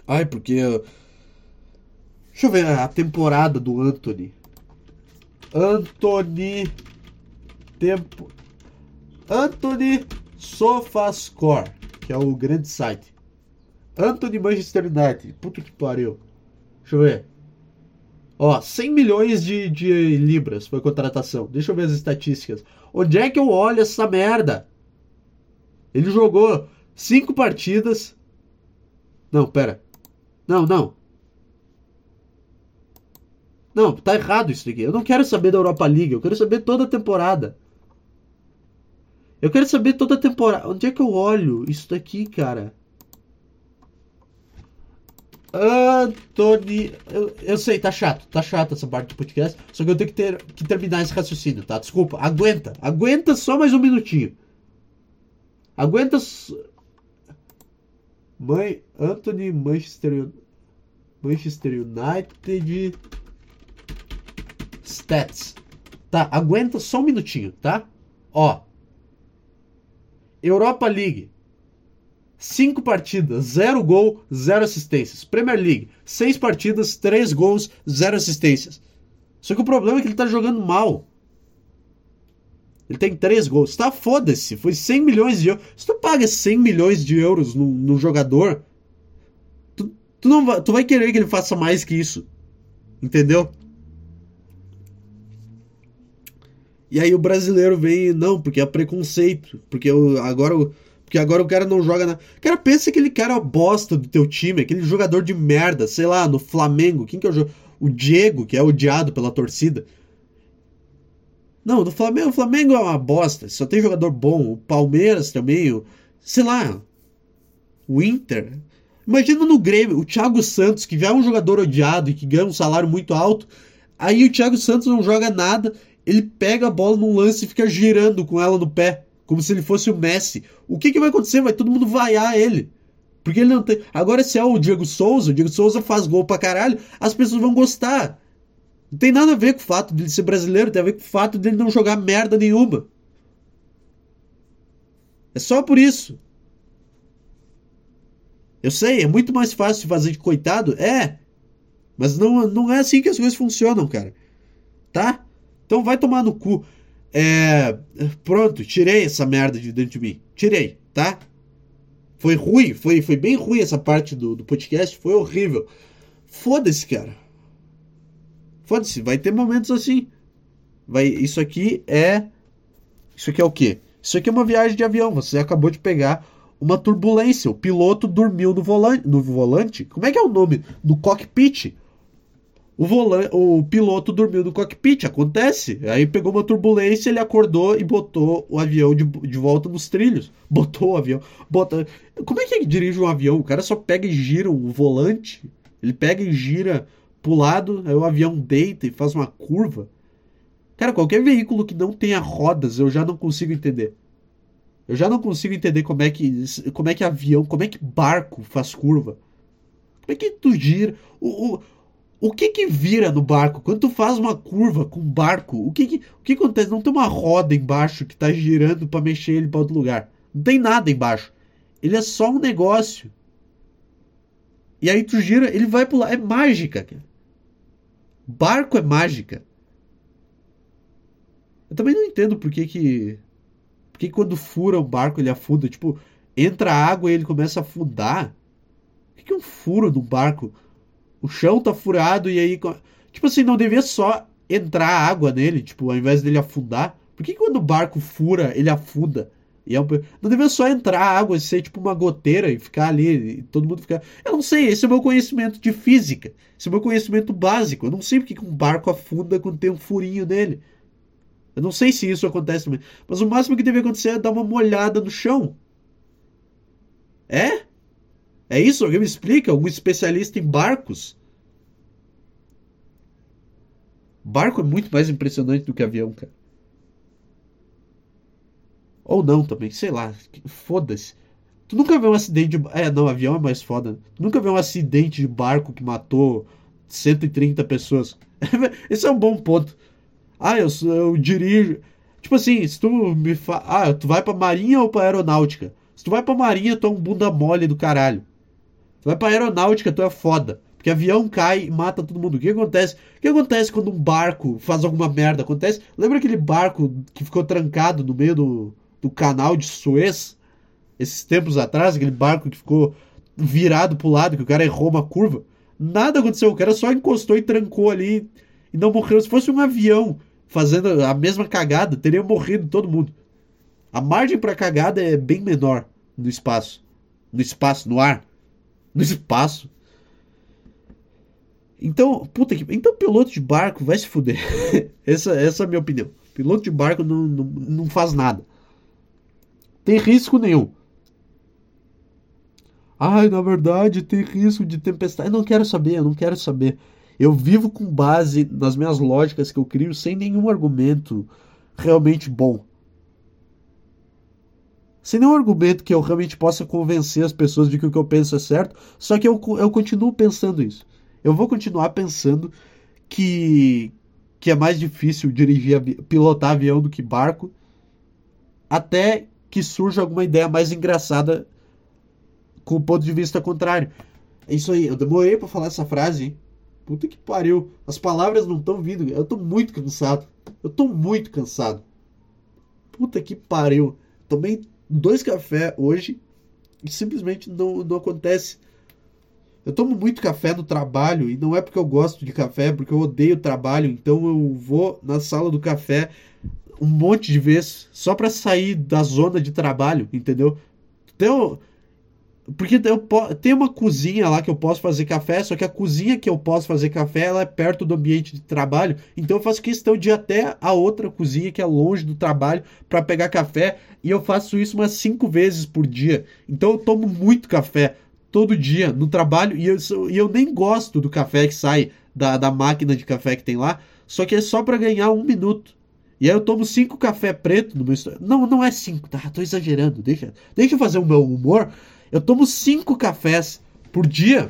Ai, porque. Deixa eu ver a temporada do Anthony. Anthony. Tempo. Anthony Sofascore, que é o grande site. Anthony Manchester United. Puta que pariu. Deixa eu ver. Ó, 100 milhões de, de libras foi contratação. Deixa eu ver as estatísticas. Onde é que eu olho essa merda? Ele jogou 5 partidas. Não, pera. Não, não. Não, tá errado isso aqui. Eu não quero saber da Europa League, eu quero saber toda a temporada. Eu quero saber toda a temporada. Onde é que eu olho isso daqui, cara? Anthony. Eu, eu sei, tá chato, tá chato essa parte do podcast. Só que eu tenho que, ter, que terminar esse raciocínio, tá? Desculpa, aguenta, aguenta só mais um minutinho. Aguenta. Mãe, Anthony Manchester, Manchester United Stats. Tá, aguenta só um minutinho, tá? Ó. Europa League. 5 partidas, 0 gol, 0 assistências. Premier League, 6 partidas, 3 gols, 0 assistências. Só que o problema é que ele tá jogando mal. Ele tem 3 gols. Tá, foda-se. Foi 100 milhões de euros. Se tu paga 100 milhões de euros no, no jogador, tu, tu, não vai, tu vai querer que ele faça mais que isso. Entendeu? E aí o brasileiro vem, não, porque é preconceito. Porque eu, agora, porque agora o cara não joga na. Cara, pensa aquele cara bosta do teu time, aquele jogador de merda, sei lá, no Flamengo. Quem que é o jogador? O Diego, que é odiado pela torcida. Não, no Flamengo, o Flamengo é uma bosta, só tem jogador bom. O Palmeiras também, o, sei lá, o Inter. Imagina no Grêmio, o Thiago Santos, que já é um jogador odiado e que ganha um salário muito alto. Aí o Thiago Santos não joga nada ele pega a bola num lance e fica girando com ela no pé, como se ele fosse o Messi. O que, que vai acontecer? Vai todo mundo vaiar ele. Porque ele não tem. Agora, se é o Diego Souza, o Diego Souza faz gol pra caralho, as pessoas vão gostar. Não tem nada a ver com o fato de ele ser brasileiro, tem a ver com o fato de ele não jogar merda nenhuma. É só por isso. Eu sei, é muito mais fácil fazer de coitado, é. Mas não, não é assim que as coisas funcionam, cara. Tá? Então vai tomar no cu. É, pronto, tirei essa merda de dentro de mim. Tirei, tá? Foi ruim, foi, foi bem ruim essa parte do, do podcast, foi horrível. Foda-se, cara. Foda-se, vai ter momentos assim. Vai, isso aqui é. Isso aqui é o quê? Isso aqui é uma viagem de avião. Você acabou de pegar uma turbulência. O piloto dormiu no volante. No volante? Como é que é o nome? No cockpit o, volante, o piloto dormiu no cockpit, acontece. Aí pegou uma turbulência, ele acordou e botou o avião de, de volta nos trilhos. Botou o avião. Bota... Como é que dirige um avião? O cara só pega e gira o volante. Ele pega e gira pro lado, aí o avião deita e faz uma curva. Cara, qualquer veículo que não tenha rodas, eu já não consigo entender. Eu já não consigo entender como é que como é que avião, como é que barco faz curva. Como é que tu gira? O, o, o que que vira no barco? Quando tu faz uma curva com um barco, o que que, o que acontece? Não tem uma roda embaixo que tá girando para mexer ele para outro lugar. Não tem nada embaixo. Ele é só um negócio. E aí tu gira, ele vai pular. É mágica, cara. Barco é mágica. Eu também não entendo por que que... Por que quando fura o barco ele afunda? Tipo, entra água e ele começa a afundar. O que que é um furo no barco? O chão tá furado e aí. Tipo assim, não devia só entrar água nele, tipo, ao invés dele afundar. Por que quando o barco fura, ele afunda? E é um... Não devia só entrar água e ser tipo uma goteira e ficar ali, e todo mundo ficar. Eu não sei, esse é o meu conhecimento de física. Esse é o meu conhecimento básico. Eu não sei porque um barco afunda quando tem um furinho nele. Eu não sei se isso acontece. Mas o máximo que deve acontecer é dar uma molhada no chão. É? É isso? Alguém me explica? Algum especialista em barcos? Barco é muito mais impressionante do que avião, cara. Ou não também, sei lá. Foda-se. Tu nunca vê um acidente de. É, não, avião é mais foda. Tu nunca vê um acidente de barco que matou 130 pessoas. Esse é um bom ponto. Ah, eu, eu dirijo. Tipo assim, se tu me fa... Ah, tu vai pra marinha ou pra aeronáutica? Se tu vai pra marinha, tu é um bunda mole do caralho. Tu vai pra aeronáutica, tu é foda. Porque avião cai e mata todo mundo. O que acontece? O que acontece quando um barco faz alguma merda? Acontece. Lembra aquele barco que ficou trancado no meio do, do canal de Suez? Esses tempos atrás, aquele barco que ficou virado pro lado, que o cara errou uma curva. Nada aconteceu. O cara só encostou e trancou ali e não morreu. Se fosse um avião fazendo a mesma cagada, teria morrido todo mundo. A margem para cagada é bem menor no espaço. No espaço, no ar. No espaço. Então, puta que. Então, piloto de barco vai se fuder. essa, essa é a minha opinião. Piloto de barco não, não, não faz nada. Tem risco nenhum. Ai, na verdade, tem risco de tempestade. Eu não quero saber, eu não quero saber. Eu vivo com base nas minhas lógicas que eu crio sem nenhum argumento realmente bom. Sem nenhum argumento que eu realmente possa convencer as pessoas de que o que eu penso é certo, só que eu, eu continuo pensando isso. Eu vou continuar pensando que, que é mais difícil dirigir, pilotar avião do que barco, até que surja alguma ideia mais engraçada com o ponto de vista contrário. É isso aí, eu demorei para falar essa frase, hein? Puta que pariu. As palavras não estão vindo. Eu tô muito cansado. Eu tô muito cansado. Puta que pariu. Tomei dois cafés hoje e simplesmente não, não acontece. Eu tomo muito café no trabalho e não é porque eu gosto de café, é porque eu odeio trabalho. Então eu vou na sala do café um monte de vezes só para sair da zona de trabalho, entendeu? Então, porque eu tem uma cozinha lá que eu posso fazer café, só que a cozinha que eu posso fazer café ela é perto do ambiente de trabalho, então eu faço questão de ir até a outra cozinha que é longe do trabalho para pegar café e eu faço isso umas cinco vezes por dia. Então eu tomo muito café todo dia no trabalho e eu, e eu nem gosto do café que sai da, da máquina de café que tem lá, só que é só para ganhar um minuto. E aí eu tomo cinco café preto no meu. Não, não é cinco, tá? Tô exagerando. Deixa, deixa eu fazer o meu humor. Eu tomo cinco cafés por dia.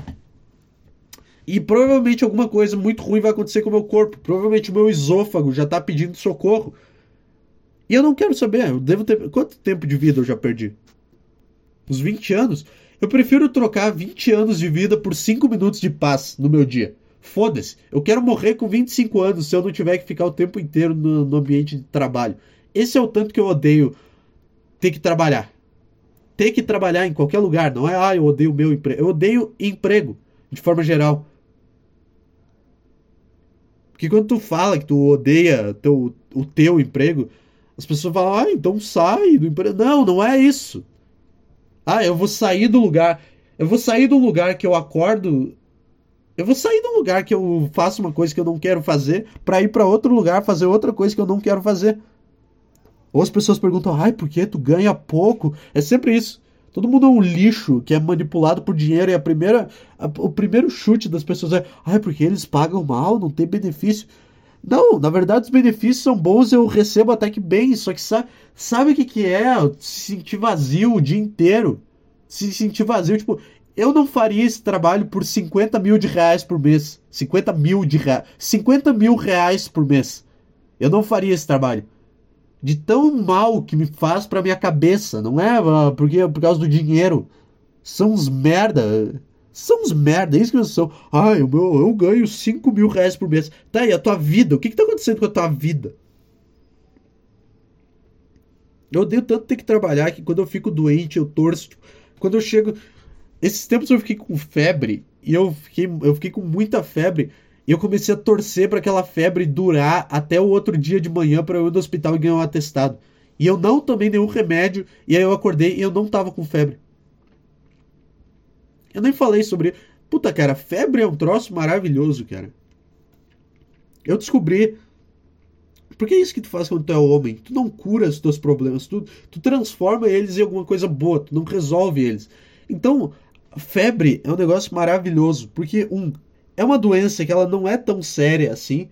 E provavelmente alguma coisa muito ruim vai acontecer com o meu corpo. Provavelmente o meu esôfago já tá pedindo socorro. E eu não quero saber, eu devo ter. Quanto tempo de vida eu já perdi? Uns 20 anos? Eu prefiro trocar 20 anos de vida por 5 minutos de paz no meu dia. Foda-se. Eu quero morrer com 25 anos se eu não tiver que ficar o tempo inteiro no, no ambiente de trabalho. Esse é o tanto que eu odeio ter que trabalhar ter que trabalhar em qualquer lugar. Não é, ah, eu odeio meu emprego. Eu odeio emprego, de forma geral. Porque quando tu fala que tu odeia teu, o teu emprego, as pessoas falam, ah, então sai do emprego. Não, não é isso. Ah, eu vou sair do lugar. Eu vou sair do lugar que eu acordo. Eu vou sair do lugar que eu faço uma coisa que eu não quero fazer para ir para outro lugar fazer outra coisa que eu não quero fazer. Ou as pessoas perguntam, ai, por que tu ganha pouco? É sempre isso. Todo mundo é um lixo que é manipulado por dinheiro e a primeira, a, o primeiro chute das pessoas é, ai, porque eles pagam mal, não tem benefício. Não, na verdade os benefícios são bons, eu recebo até que bem, só que sabe, sabe o que, que é? Se sentir vazio o dia inteiro. Se sentir vazio, tipo, eu não faria esse trabalho por 50 mil de reais por mês. 50 mil de reais. 50 mil reais por mês. Eu não faria esse trabalho de tão mal que me faz pra minha cabeça. Não é ah, porque por causa do dinheiro. São uns merda. São uns merda, é isso que eles são. Ai, eu, eu ganho 5 mil reais por mês. Tá aí, a tua vida. O que, que tá acontecendo com a tua vida? Eu odeio tanto ter que trabalhar que quando eu fico doente, eu torço. Tipo, quando eu chego. Esses tempos eu fiquei com febre. E eu fiquei, eu fiquei com muita febre. E eu comecei a torcer para aquela febre durar até o outro dia de manhã para eu ir no hospital e ganhar um atestado. E eu não tomei nenhum remédio, e aí eu acordei e eu não tava com febre. Eu nem falei sobre. Puta, cara, febre é um troço maravilhoso, cara. Eu descobri. Porque é isso que tu faz quando tu é homem. Tu não cura os teus problemas, tu, tu transforma eles em alguma coisa boa, tu não resolve eles. Então, febre é um negócio maravilhoso. Porque, um, é uma doença que ela não é tão séria assim.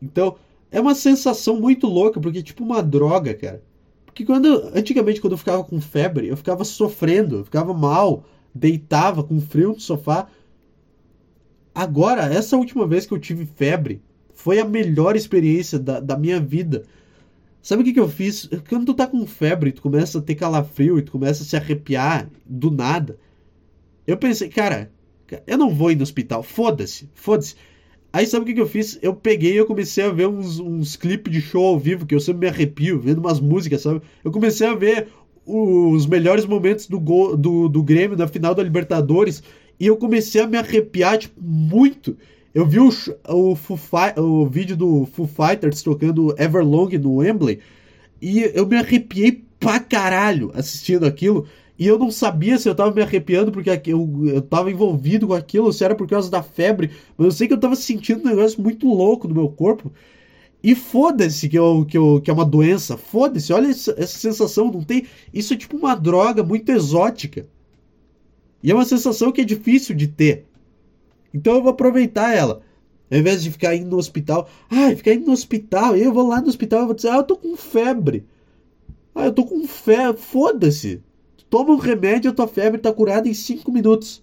Então, é uma sensação muito louca, porque é tipo uma droga, cara. Porque quando antigamente quando eu ficava com febre, eu ficava sofrendo, eu ficava mal, deitava com frio no sofá. Agora, essa última vez que eu tive febre, foi a melhor experiência da, da minha vida. Sabe o que, que eu fiz? Quando tu tá com febre, tu começa a ter calafrio e tu começa a se arrepiar do nada. Eu pensei, cara, eu não vou ir no hospital, foda-se, foda-se. Aí sabe o que, que eu fiz? Eu peguei e eu comecei a ver uns, uns clipes de show ao vivo, que eu sempre me arrepio, vendo umas músicas, sabe? Eu comecei a ver os melhores momentos do, gol, do, do Grêmio na final da Libertadores e eu comecei a me arrepiar, tipo, muito. Eu vi o, o, o vídeo do Foo Fighters tocando Everlong no Wembley e eu me arrepiei pra caralho assistindo aquilo. E eu não sabia se eu tava me arrepiando porque eu, eu tava envolvido com aquilo, se era por causa da febre, mas eu sei que eu tava sentindo um negócio muito louco no meu corpo. E foda-se que, eu, que, eu, que é uma doença, foda-se, olha essa, essa sensação, não tem. Isso é tipo uma droga muito exótica. E é uma sensação que é difícil de ter. Então eu vou aproveitar ela. Ao invés de ficar indo no hospital, ai, ficar indo no hospital, eu vou lá no hospital e vou dizer, ah, eu tô com febre. Ah, eu tô com febre, foda-se. Toma um remédio, a tua febre está curada em 5 minutos.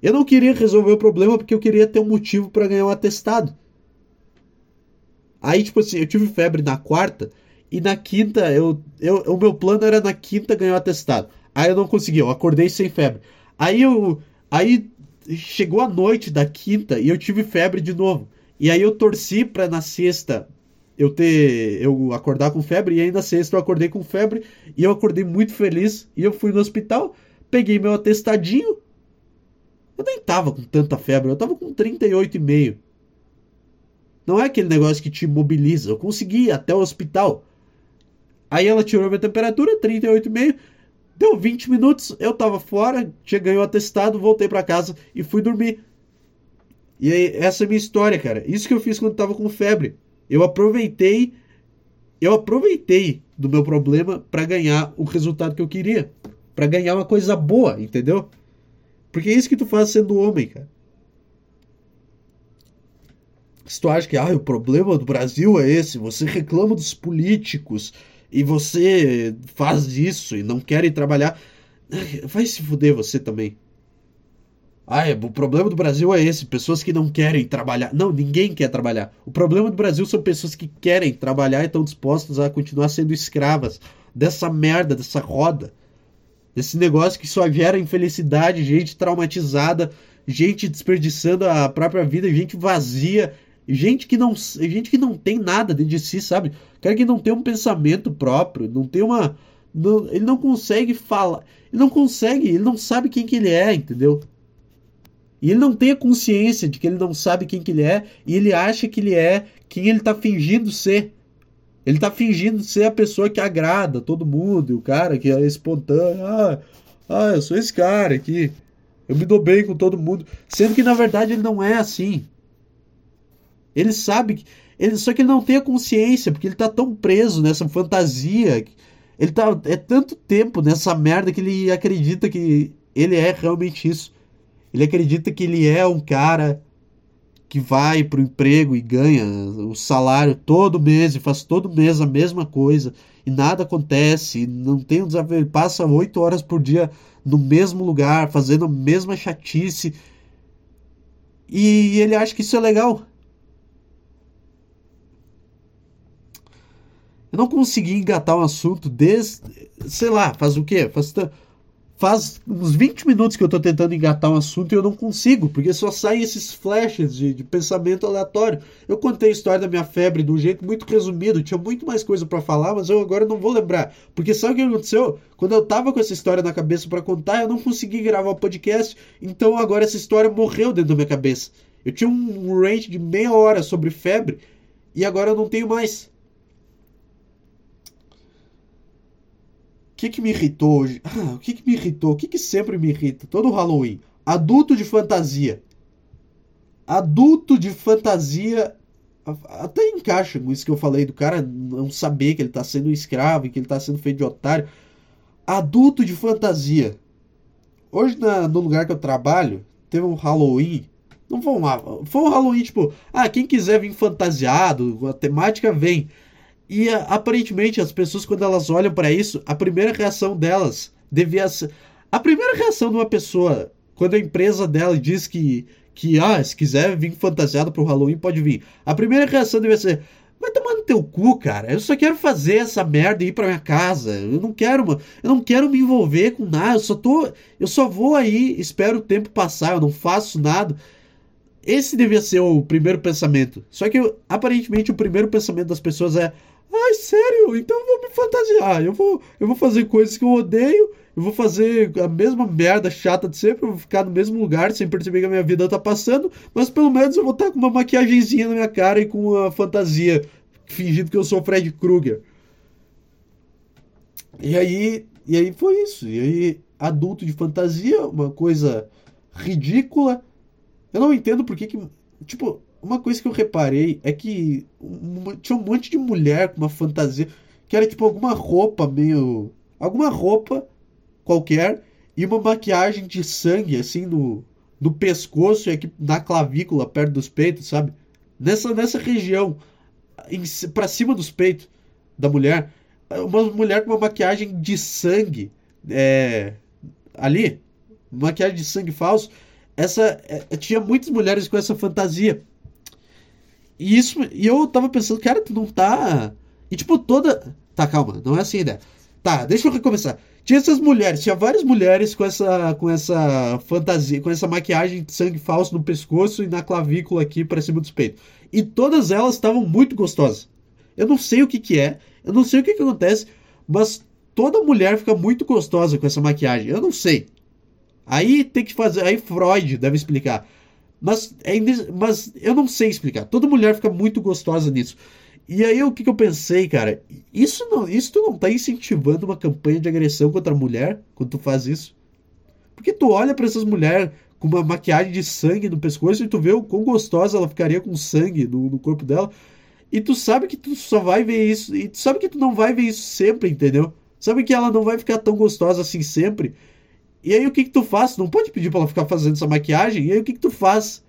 Eu não queria resolver o problema porque eu queria ter um motivo para ganhar um atestado. Aí, tipo assim, eu tive febre na quarta e na quinta, eu, eu, o meu plano era na quinta ganhar o atestado. Aí eu não consegui, eu acordei sem febre. Aí eu. Aí chegou a noite da quinta e eu tive febre de novo. E aí eu torci para na sexta eu ter eu acordar com febre e ainda sexta eu acordei com febre e eu acordei muito feliz e eu fui no hospital, peguei meu atestadinho. Eu nem tava com tanta febre, eu tava com 38,5. Não é aquele negócio que te mobiliza, eu consegui ir até o hospital. Aí ela tirou minha temperatura, 38,5. Deu 20 minutos, eu tava fora, tinha ganho o atestado, voltei para casa e fui dormir. E aí, essa é a minha história, cara. Isso que eu fiz quando tava com febre. Eu aproveitei eu aproveitei do meu problema para ganhar o resultado que eu queria, para ganhar uma coisa boa, entendeu? Porque é isso que tu faz sendo homem, cara. Se tu acha que ah, o problema do Brasil é esse, você reclama dos políticos e você faz isso e não quer ir trabalhar, vai se fuder você também. Ah, é, o problema do Brasil é esse, pessoas que não querem trabalhar. Não, ninguém quer trabalhar. O problema do Brasil são pessoas que querem trabalhar e estão dispostas a continuar sendo escravas dessa merda, dessa roda. Desse negócio que só gera infelicidade, gente traumatizada, gente desperdiçando a própria vida, gente vazia, gente que não, gente que não tem nada dentro de si, sabe? Cara que não tem um pensamento próprio, não tem uma não, ele não consegue falar, ele não consegue, ele não sabe quem que ele é, entendeu? E ele não tem a consciência de que ele não sabe quem que ele é e ele acha que ele é quem ele está fingindo ser. Ele está fingindo ser a pessoa que agrada todo mundo, o cara que é espontâneo. Ah, ah, eu sou esse cara aqui. Eu me dou bem com todo mundo. Sendo que na verdade ele não é assim. Ele sabe que. Ele, só que ele não tem a consciência, porque ele está tão preso nessa fantasia. Ele tá é tanto tempo nessa merda que ele acredita que ele é realmente isso. Ele acredita que ele é um cara que vai para o emprego e ganha o salário todo mês e faz todo mês a mesma coisa e nada acontece, não tem um desafio, ele passa oito horas por dia no mesmo lugar, fazendo a mesma chatice e ele acha que isso é legal. Eu não consegui engatar um assunto desde, sei lá, faz o quê? Faz faz uns 20 minutos que eu tô tentando engatar um assunto e eu não consigo, porque só saem esses flashes de, de pensamento aleatório. Eu contei a história da minha febre de um jeito muito resumido, tinha muito mais coisa para falar, mas eu agora não vou lembrar. Porque sabe o que aconteceu? Quando eu tava com essa história na cabeça para contar, eu não consegui gravar o podcast, então agora essa história morreu dentro da minha cabeça. Eu tinha um range de meia hora sobre febre e agora eu não tenho mais. Que, que me irritou hoje? Ah, o que, que me irritou? O que, que sempre me irrita? Todo Halloween. Adulto de fantasia. Adulto de fantasia até encaixa com isso que eu falei do cara não saber que ele tá sendo escravo e que ele tá sendo feito de otário. Adulto de fantasia. Hoje na, no lugar que eu trabalho, teve um Halloween Não. Foi um Halloween, tipo, ah, quem quiser vir fantasiado, a temática vem. E aparentemente as pessoas, quando elas olham para isso, a primeira reação delas devia ser. A primeira reação de uma pessoa, quando a empresa dela diz que, que ah, se quiser vir fantasiado pro Halloween, pode vir. A primeira reação devia ser: Vai tomar no teu cu, cara. Eu só quero fazer essa merda e ir pra minha casa. Eu não quero, mano. Eu não quero me envolver com nada. Eu só tô. Eu só vou aí, espero o tempo passar, eu não faço nada. Esse devia ser o primeiro pensamento. Só que aparentemente o primeiro pensamento das pessoas é: Ai, sério? Então eu vou me fantasiar. Eu vou, eu vou fazer coisas que eu odeio. Eu vou fazer a mesma merda chata de sempre. Eu vou ficar no mesmo lugar sem perceber que a minha vida tá passando. Mas pelo menos eu vou estar com uma maquiagemzinha na minha cara e com uma fantasia. Fingindo que eu sou Fred Krueger. E aí, e aí foi isso. E aí, adulto de fantasia, uma coisa ridícula. Eu não entendo por que que. Tipo, uma coisa que eu reparei é que uma, tinha um monte de mulher com uma fantasia que era tipo alguma roupa meio. alguma roupa qualquer e uma maquiagem de sangue assim no, no pescoço e aqui na clavícula, perto dos peitos, sabe? Nessa, nessa região, em, pra cima dos peitos da mulher, uma mulher com uma maquiagem de sangue é, ali, maquiagem de sangue falso. Essa é, tinha muitas mulheres com essa fantasia. E isso, e eu tava pensando, cara, tu não tá. E tipo, toda. Tá, calma, não é assim a ideia. Tá, deixa eu recomeçar. Tinha essas mulheres, tinha várias mulheres com essa, com essa fantasia, com essa maquiagem de sangue falso no pescoço e na clavícula aqui para cima dos peitos. E todas elas estavam muito gostosas. Eu não sei o que que é, eu não sei o que que acontece, mas toda mulher fica muito gostosa com essa maquiagem. Eu não sei. Aí tem que fazer, aí Freud deve explicar. Mas, é, mas eu não sei explicar. Toda mulher fica muito gostosa nisso. E aí o que, que eu pensei, cara? Isso não, isso tu não tá incentivando uma campanha de agressão contra a mulher quando tu faz isso? Porque tu olha para essas mulheres com uma maquiagem de sangue no pescoço e tu vê o quão gostosa ela ficaria com sangue no, no corpo dela. E tu sabe que tu só vai ver isso. E tu sabe que tu não vai ver isso sempre, entendeu? Sabe que ela não vai ficar tão gostosa assim sempre. E aí o que que tu faz? Tu não pode pedir pra ela ficar fazendo essa maquiagem. E aí o que que tu faz?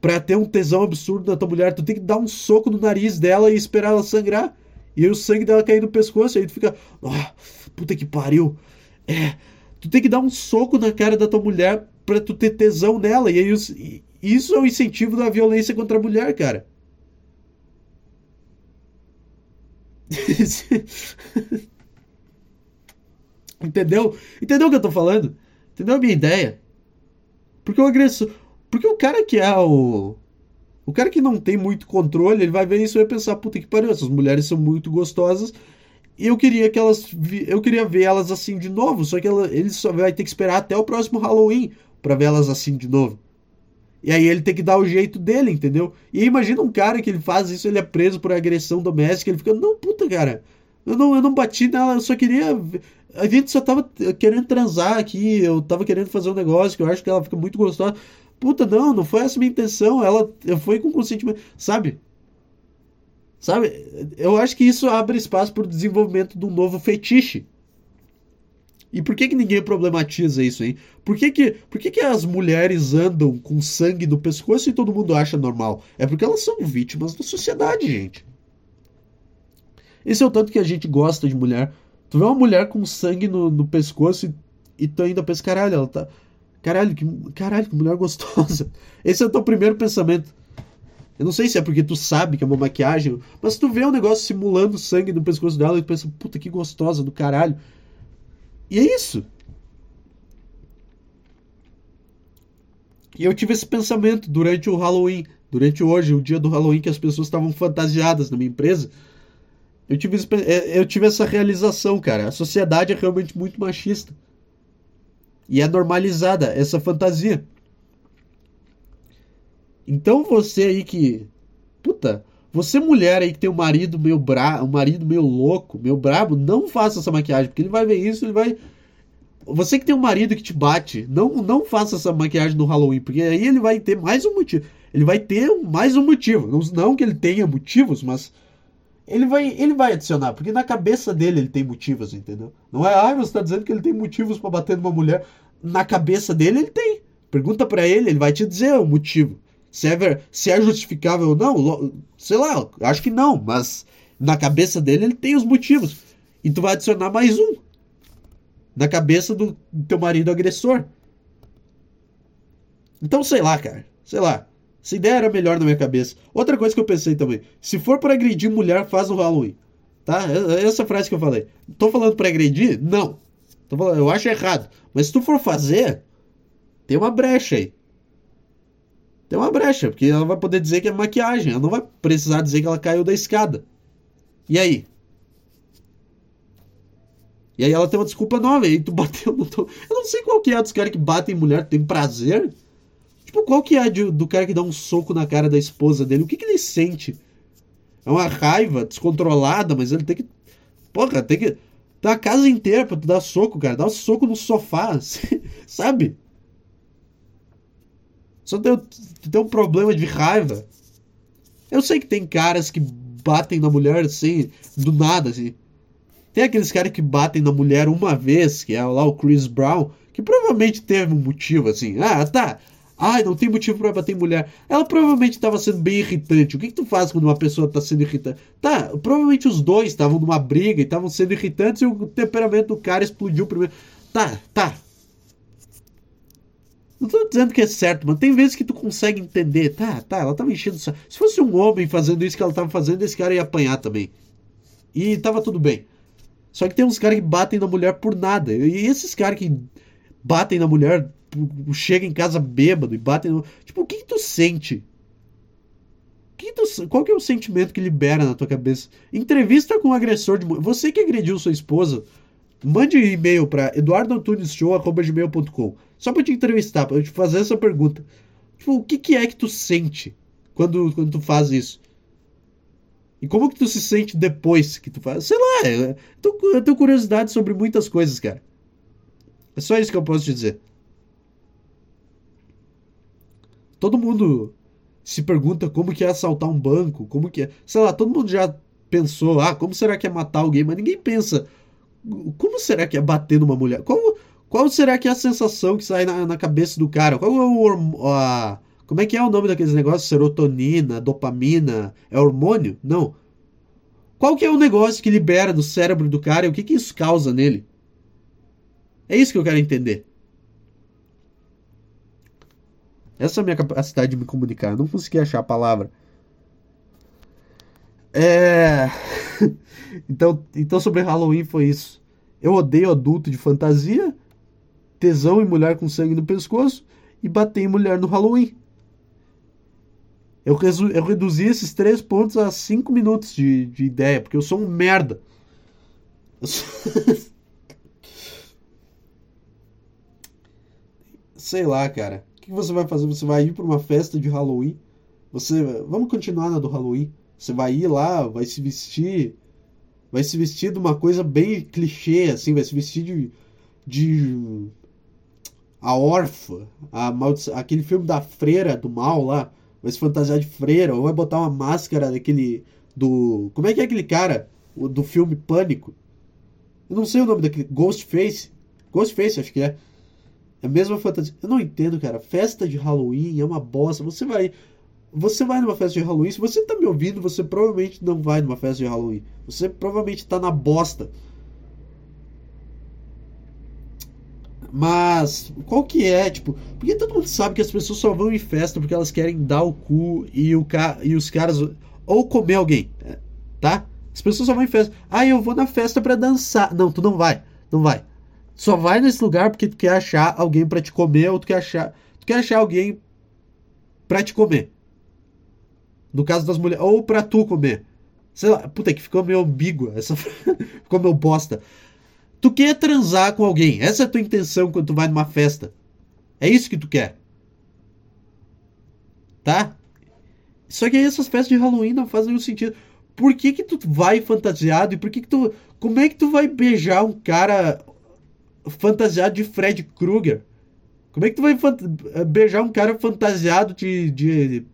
Pra ter um tesão absurdo na tua mulher, tu tem que dar um soco no nariz dela e esperar ela sangrar. E aí o sangue dela cair no pescoço. E aí tu fica. Oh, puta que pariu. É. Tu tem que dar um soco na cara da tua mulher pra tu ter tesão nela. E aí isso é o incentivo da violência contra a mulher, cara. Entendeu? Entendeu o que eu tô falando? Entendeu a minha ideia? Porque o agressor. Porque o cara que é o. O cara que não tem muito controle, ele vai ver isso e vai pensar, puta que pariu, essas mulheres são muito gostosas. E eu queria que elas. Eu queria ver elas assim de novo. Só que ela, ele só vai ter que esperar até o próximo Halloween para ver elas assim de novo. E aí ele tem que dar o jeito dele, entendeu? E imagina um cara que ele faz isso, ele é preso por agressão doméstica, ele fica, não, puta, cara, eu não, eu não bati nela, eu só queria a gente só tava querendo transar aqui, eu tava querendo fazer um negócio que eu acho que ela fica muito gostosa. Puta, não, não foi essa a minha intenção, ela foi com consentimento, sabe? Sabe? Eu acho que isso abre espaço para o desenvolvimento de um novo fetiche. E por que, que ninguém problematiza isso, hein? Por que, que, por que, que as mulheres andam com sangue no pescoço e todo mundo acha normal? É porque elas são vítimas da sociedade, gente. Esse é o tanto que a gente gosta de mulher. Tu vê uma mulher com sangue no, no pescoço e, e tu ainda pensa, caralho, ela tá. Caralho, que, caralho, que mulher gostosa. Esse é o teu primeiro pensamento. Eu não sei se é porque tu sabe que é uma maquiagem, mas tu vê um negócio simulando sangue no pescoço dela e tu pensa, puta que gostosa do caralho. E é isso. E eu tive esse pensamento durante o Halloween, durante hoje, o dia do Halloween, que as pessoas estavam fantasiadas na minha empresa. Eu tive, é, eu tive essa realização, cara. A sociedade é realmente muito machista. E é normalizada essa fantasia. Então você aí que. Puta, você mulher aí que tem um marido meio bra... um marido meio louco, meio brabo, não faça essa maquiagem, porque ele vai ver isso, ele vai. Você que tem um marido que te bate, não, não faça essa maquiagem no Halloween, porque aí ele vai ter mais um motivo. Ele vai ter mais um motivo. Não, não que ele tenha motivos, mas ele vai, ele vai adicionar, porque na cabeça dele ele tem motivos, entendeu? Não é, ah, você está dizendo que ele tem motivos para bater numa mulher. Na cabeça dele ele tem. Pergunta para ele, ele vai te dizer o motivo. Se é, ver, se é justificável ou não, sei lá, acho que não, mas na cabeça dele ele tem os motivos. E tu vai adicionar mais um na cabeça do teu marido agressor. Então, sei lá, cara. Sei lá. Essa ideia era melhor na minha cabeça. Outra coisa que eu pensei também. Se for para agredir mulher, faz o Halloween. Tá? Essa frase que eu falei. Tô falando para agredir? Não. Falando, eu acho errado. Mas se tu for fazer, tem uma brecha aí. Tem uma brecha, porque ela vai poder dizer que é maquiagem. Ela não vai precisar dizer que ela caiu da escada. E aí? E aí ela tem uma desculpa nova. E aí tu bateu no. Eu não sei qual que é dos caras que batem mulher, tem prazer. Tipo, qual que é de, do cara que dá um soco na cara da esposa dele? O que, que ele sente? É uma raiva descontrolada, mas ele tem que. Porra, tem que. Tá a casa inteira pra tu dar soco, cara. Dá um soco no sofá, sabe? Só tem, tem um problema de raiva. Eu sei que tem caras que batem na mulher assim, do nada, assim. Tem aqueles caras que batem na mulher uma vez, que é lá o Chris Brown, que provavelmente teve um motivo, assim. Ah, tá. Ai, não tem motivo para bater mulher. Ela provavelmente estava sendo bem irritante. O que, que tu faz quando uma pessoa está sendo irritante? Tá, provavelmente os dois estavam numa briga e estavam sendo irritantes e o temperamento do cara explodiu primeiro. Tá, tá. Não tô dizendo que é certo, mas tem vezes que tu consegue entender. Tá, tá, ela tava enchendo. Se fosse um homem fazendo isso que ela tava fazendo, esse cara ia apanhar também. E tava tudo bem. Só que tem uns caras que batem na mulher por nada. E esses caras que batem na mulher chega em casa bêbado e bate no. Tipo, o que, que tu sente? Que tu... Qual que é o sentimento que libera na tua cabeça? Entrevista com o agressor de Você que agrediu sua esposa, mande um e-mail para eduardoantunisshow.gmail.com Só pra te entrevistar, pra eu te fazer essa pergunta. Tipo, o que, que é que tu sente quando, quando tu faz isso? E como que tu se sente depois que tu faz? Sei lá, eu, eu tenho curiosidade sobre muitas coisas, cara. É só isso que eu posso te dizer. Todo mundo se pergunta como que é assaltar um banco, como que é. Sei lá, todo mundo já pensou, ah, como será que é matar alguém, mas ninguém pensa, como será que é bater numa mulher? Qual, qual será que é a sensação que sai na, na cabeça do cara? Qual é o. A, como é que é o nome daqueles negócios? Serotonina, dopamina? É hormônio? Não. Qual que é o negócio que libera do cérebro do cara e o que, que isso causa nele? É isso que eu quero entender. Essa é a minha capacidade de me comunicar. Não consegui achar a palavra. É. então, então, sobre Halloween foi isso. Eu odeio adulto de fantasia, tesão em mulher com sangue no pescoço e bater em mulher no Halloween. Eu, resu... eu reduzi esses três pontos a cinco minutos de, de ideia, porque eu sou um merda. Sei lá, cara que você vai fazer? Você vai ir para uma festa de Halloween? Você, vamos continuar na do Halloween. Você vai ir lá, vai se vestir, vai se vestir de uma coisa bem clichê, assim, vai se vestir de, de a órfã, a aquele filme da freira do mal lá, vai se fantasiar de freira, ou vai botar uma máscara daquele do, como é que é aquele cara do filme Pânico? Eu não sei o nome daquele Ghostface. Ghostface, acho que é. É a mesma fantasia. Eu não entendo, cara. Festa de Halloween é uma bosta. Você vai. Você vai numa festa de Halloween. Se você tá me ouvindo, você provavelmente não vai numa festa de Halloween. Você provavelmente tá na bosta. Mas, qual que é, tipo, porque todo mundo sabe que as pessoas só vão em festa porque elas querem dar o cu e, o ca... e os caras. Ou comer alguém, tá? As pessoas só vão em festa. Ah, eu vou na festa para dançar. Não, tu não vai. Não vai só vai nesse lugar porque tu quer achar alguém para te comer ou tu quer achar, tu quer achar alguém para te comer. No caso das mulheres, ou para tu comer. Sei lá, puta que ficou meio ambígua, essa ficou meio bosta. Tu quer transar com alguém, essa é a tua intenção quando tu vai numa festa. É isso que tu quer. Tá? Só que aí essas festas de Halloween não fazem nenhum sentido. Por que que tu vai fantasiado e por que que tu... Como é que tu vai beijar um cara fantasiado de Fred Krueger. Como é que tu vai beijar um cara fantasiado de, de.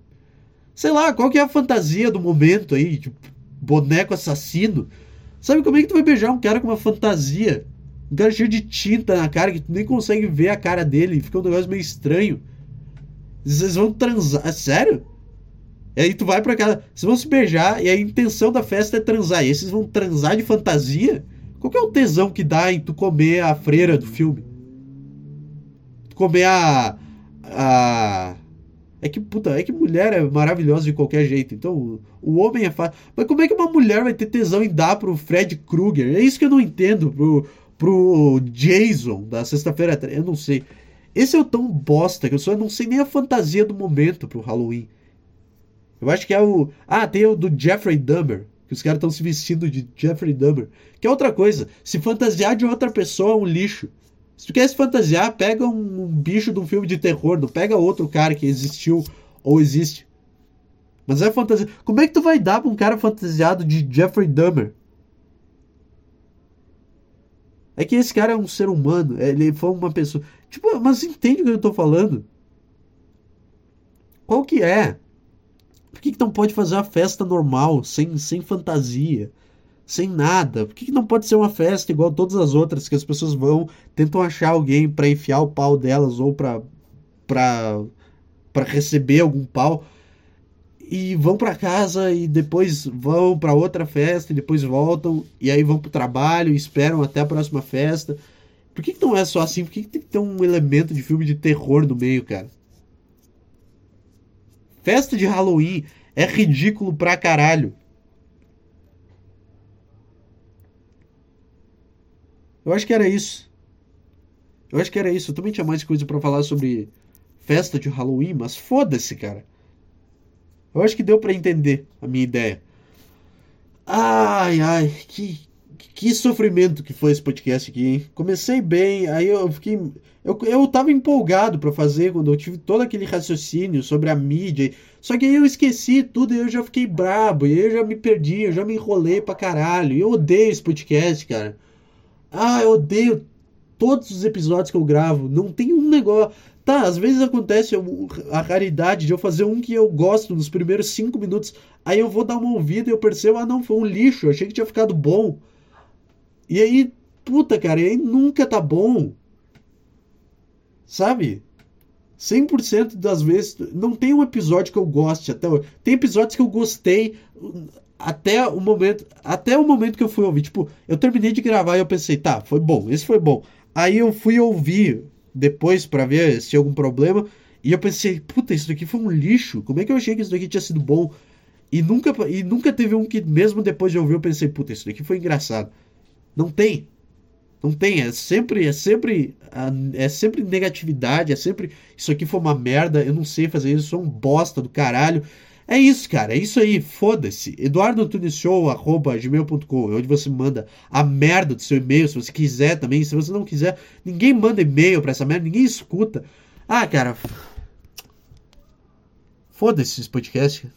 Sei lá, qual que é a fantasia do momento aí? De boneco assassino. Sabe como é que tu vai beijar um cara com uma fantasia Um cara cheio de tinta na cara que tu nem consegue ver a cara dele. Fica um negócio meio estranho. Vocês vão transar. É sério? E aí tu vai pra casa. Vocês vão se beijar e a intenção da festa é transar. E aí vocês vão transar de fantasia? Qual que é o tesão que dá em tu comer a freira do filme? Tu comer a. A. É que, puta, é que mulher é maravilhosa de qualquer jeito. Então, o homem é fácil. Mas como é que uma mulher vai ter tesão em dar pro Fred Krueger? É isso que eu não entendo. Pro, pro Jason da sexta-feira. Eu não sei. Esse é o tão bosta que eu só não sei nem a fantasia do momento pro Halloween. Eu acho que é o. Ah, tem o do Jeffrey Dahmer. Que os caras estão se vestindo de Jeffrey Dahmer. Que é outra coisa. Se fantasiar de outra pessoa é um lixo. Se tu quer se fantasiar, pega um, um bicho de um filme de terror, não pega outro cara que existiu ou existe. Mas é fantasia. Como é que tu vai dar pra um cara fantasiado de Jeffrey Dahmer? É que esse cara é um ser humano, ele foi uma pessoa. Tipo, mas entende o que eu tô falando? Qual que é? Por que, que não pode fazer uma festa normal, sem, sem fantasia? sem nada. Por que, que não pode ser uma festa igual todas as outras que as pessoas vão, tentam achar alguém para enfiar o pau delas ou para para para receber algum pau e vão para casa e depois vão para outra festa e depois voltam e aí vão pro trabalho e esperam até a próxima festa. Por que, que não é só assim? Por que, que tem que ter um elemento de filme de terror no meio, cara? Festa de Halloween é ridículo pra caralho. Eu acho que era isso. Eu acho que era isso. Eu também tinha mais coisa para falar sobre festa de Halloween, mas foda-se, cara. Eu acho que deu para entender a minha ideia. Ai, ai, que, que sofrimento que foi esse podcast aqui, hein? Comecei bem, aí eu fiquei. Eu, eu tava empolgado para fazer quando eu tive todo aquele raciocínio sobre a mídia. Só que aí eu esqueci tudo e eu já fiquei brabo, e eu já me perdi, eu já me enrolei pra caralho. E eu odeio esse podcast, cara. Ah, eu odeio todos os episódios que eu gravo. Não tem um negócio. Tá, às vezes acontece a raridade de eu fazer um que eu gosto nos primeiros cinco minutos. Aí eu vou dar uma ouvida e eu percebo, ah, não, foi um lixo. Achei que tinha ficado bom. E aí, puta, cara, e aí nunca tá bom. Sabe? 100% das vezes. Não tem um episódio que eu goste até hoje. Tem episódios que eu gostei até o momento, até o momento que eu fui ouvir, tipo, eu terminei de gravar e eu pensei, tá, foi bom, esse foi bom. Aí eu fui ouvir depois para ver se tinha algum problema e eu pensei, puta, isso daqui foi um lixo. Como é que eu achei que isso daqui tinha sido bom? E nunca e nunca teve um que mesmo depois de ouvir eu pensei, puta, isso daqui foi engraçado. Não tem. Não tem, é sempre, é sempre, é sempre negatividade, é sempre isso aqui foi uma merda, eu não sei fazer isso, sou um bosta do caralho. É isso, cara. É isso aí. Foda-se. eduardoantuneshow.gmail.com é onde você manda a merda do seu e-mail, se você quiser também. Se você não quiser, ninguém manda e-mail pra essa merda, ninguém escuta. Ah, cara. Foda-se esse podcast.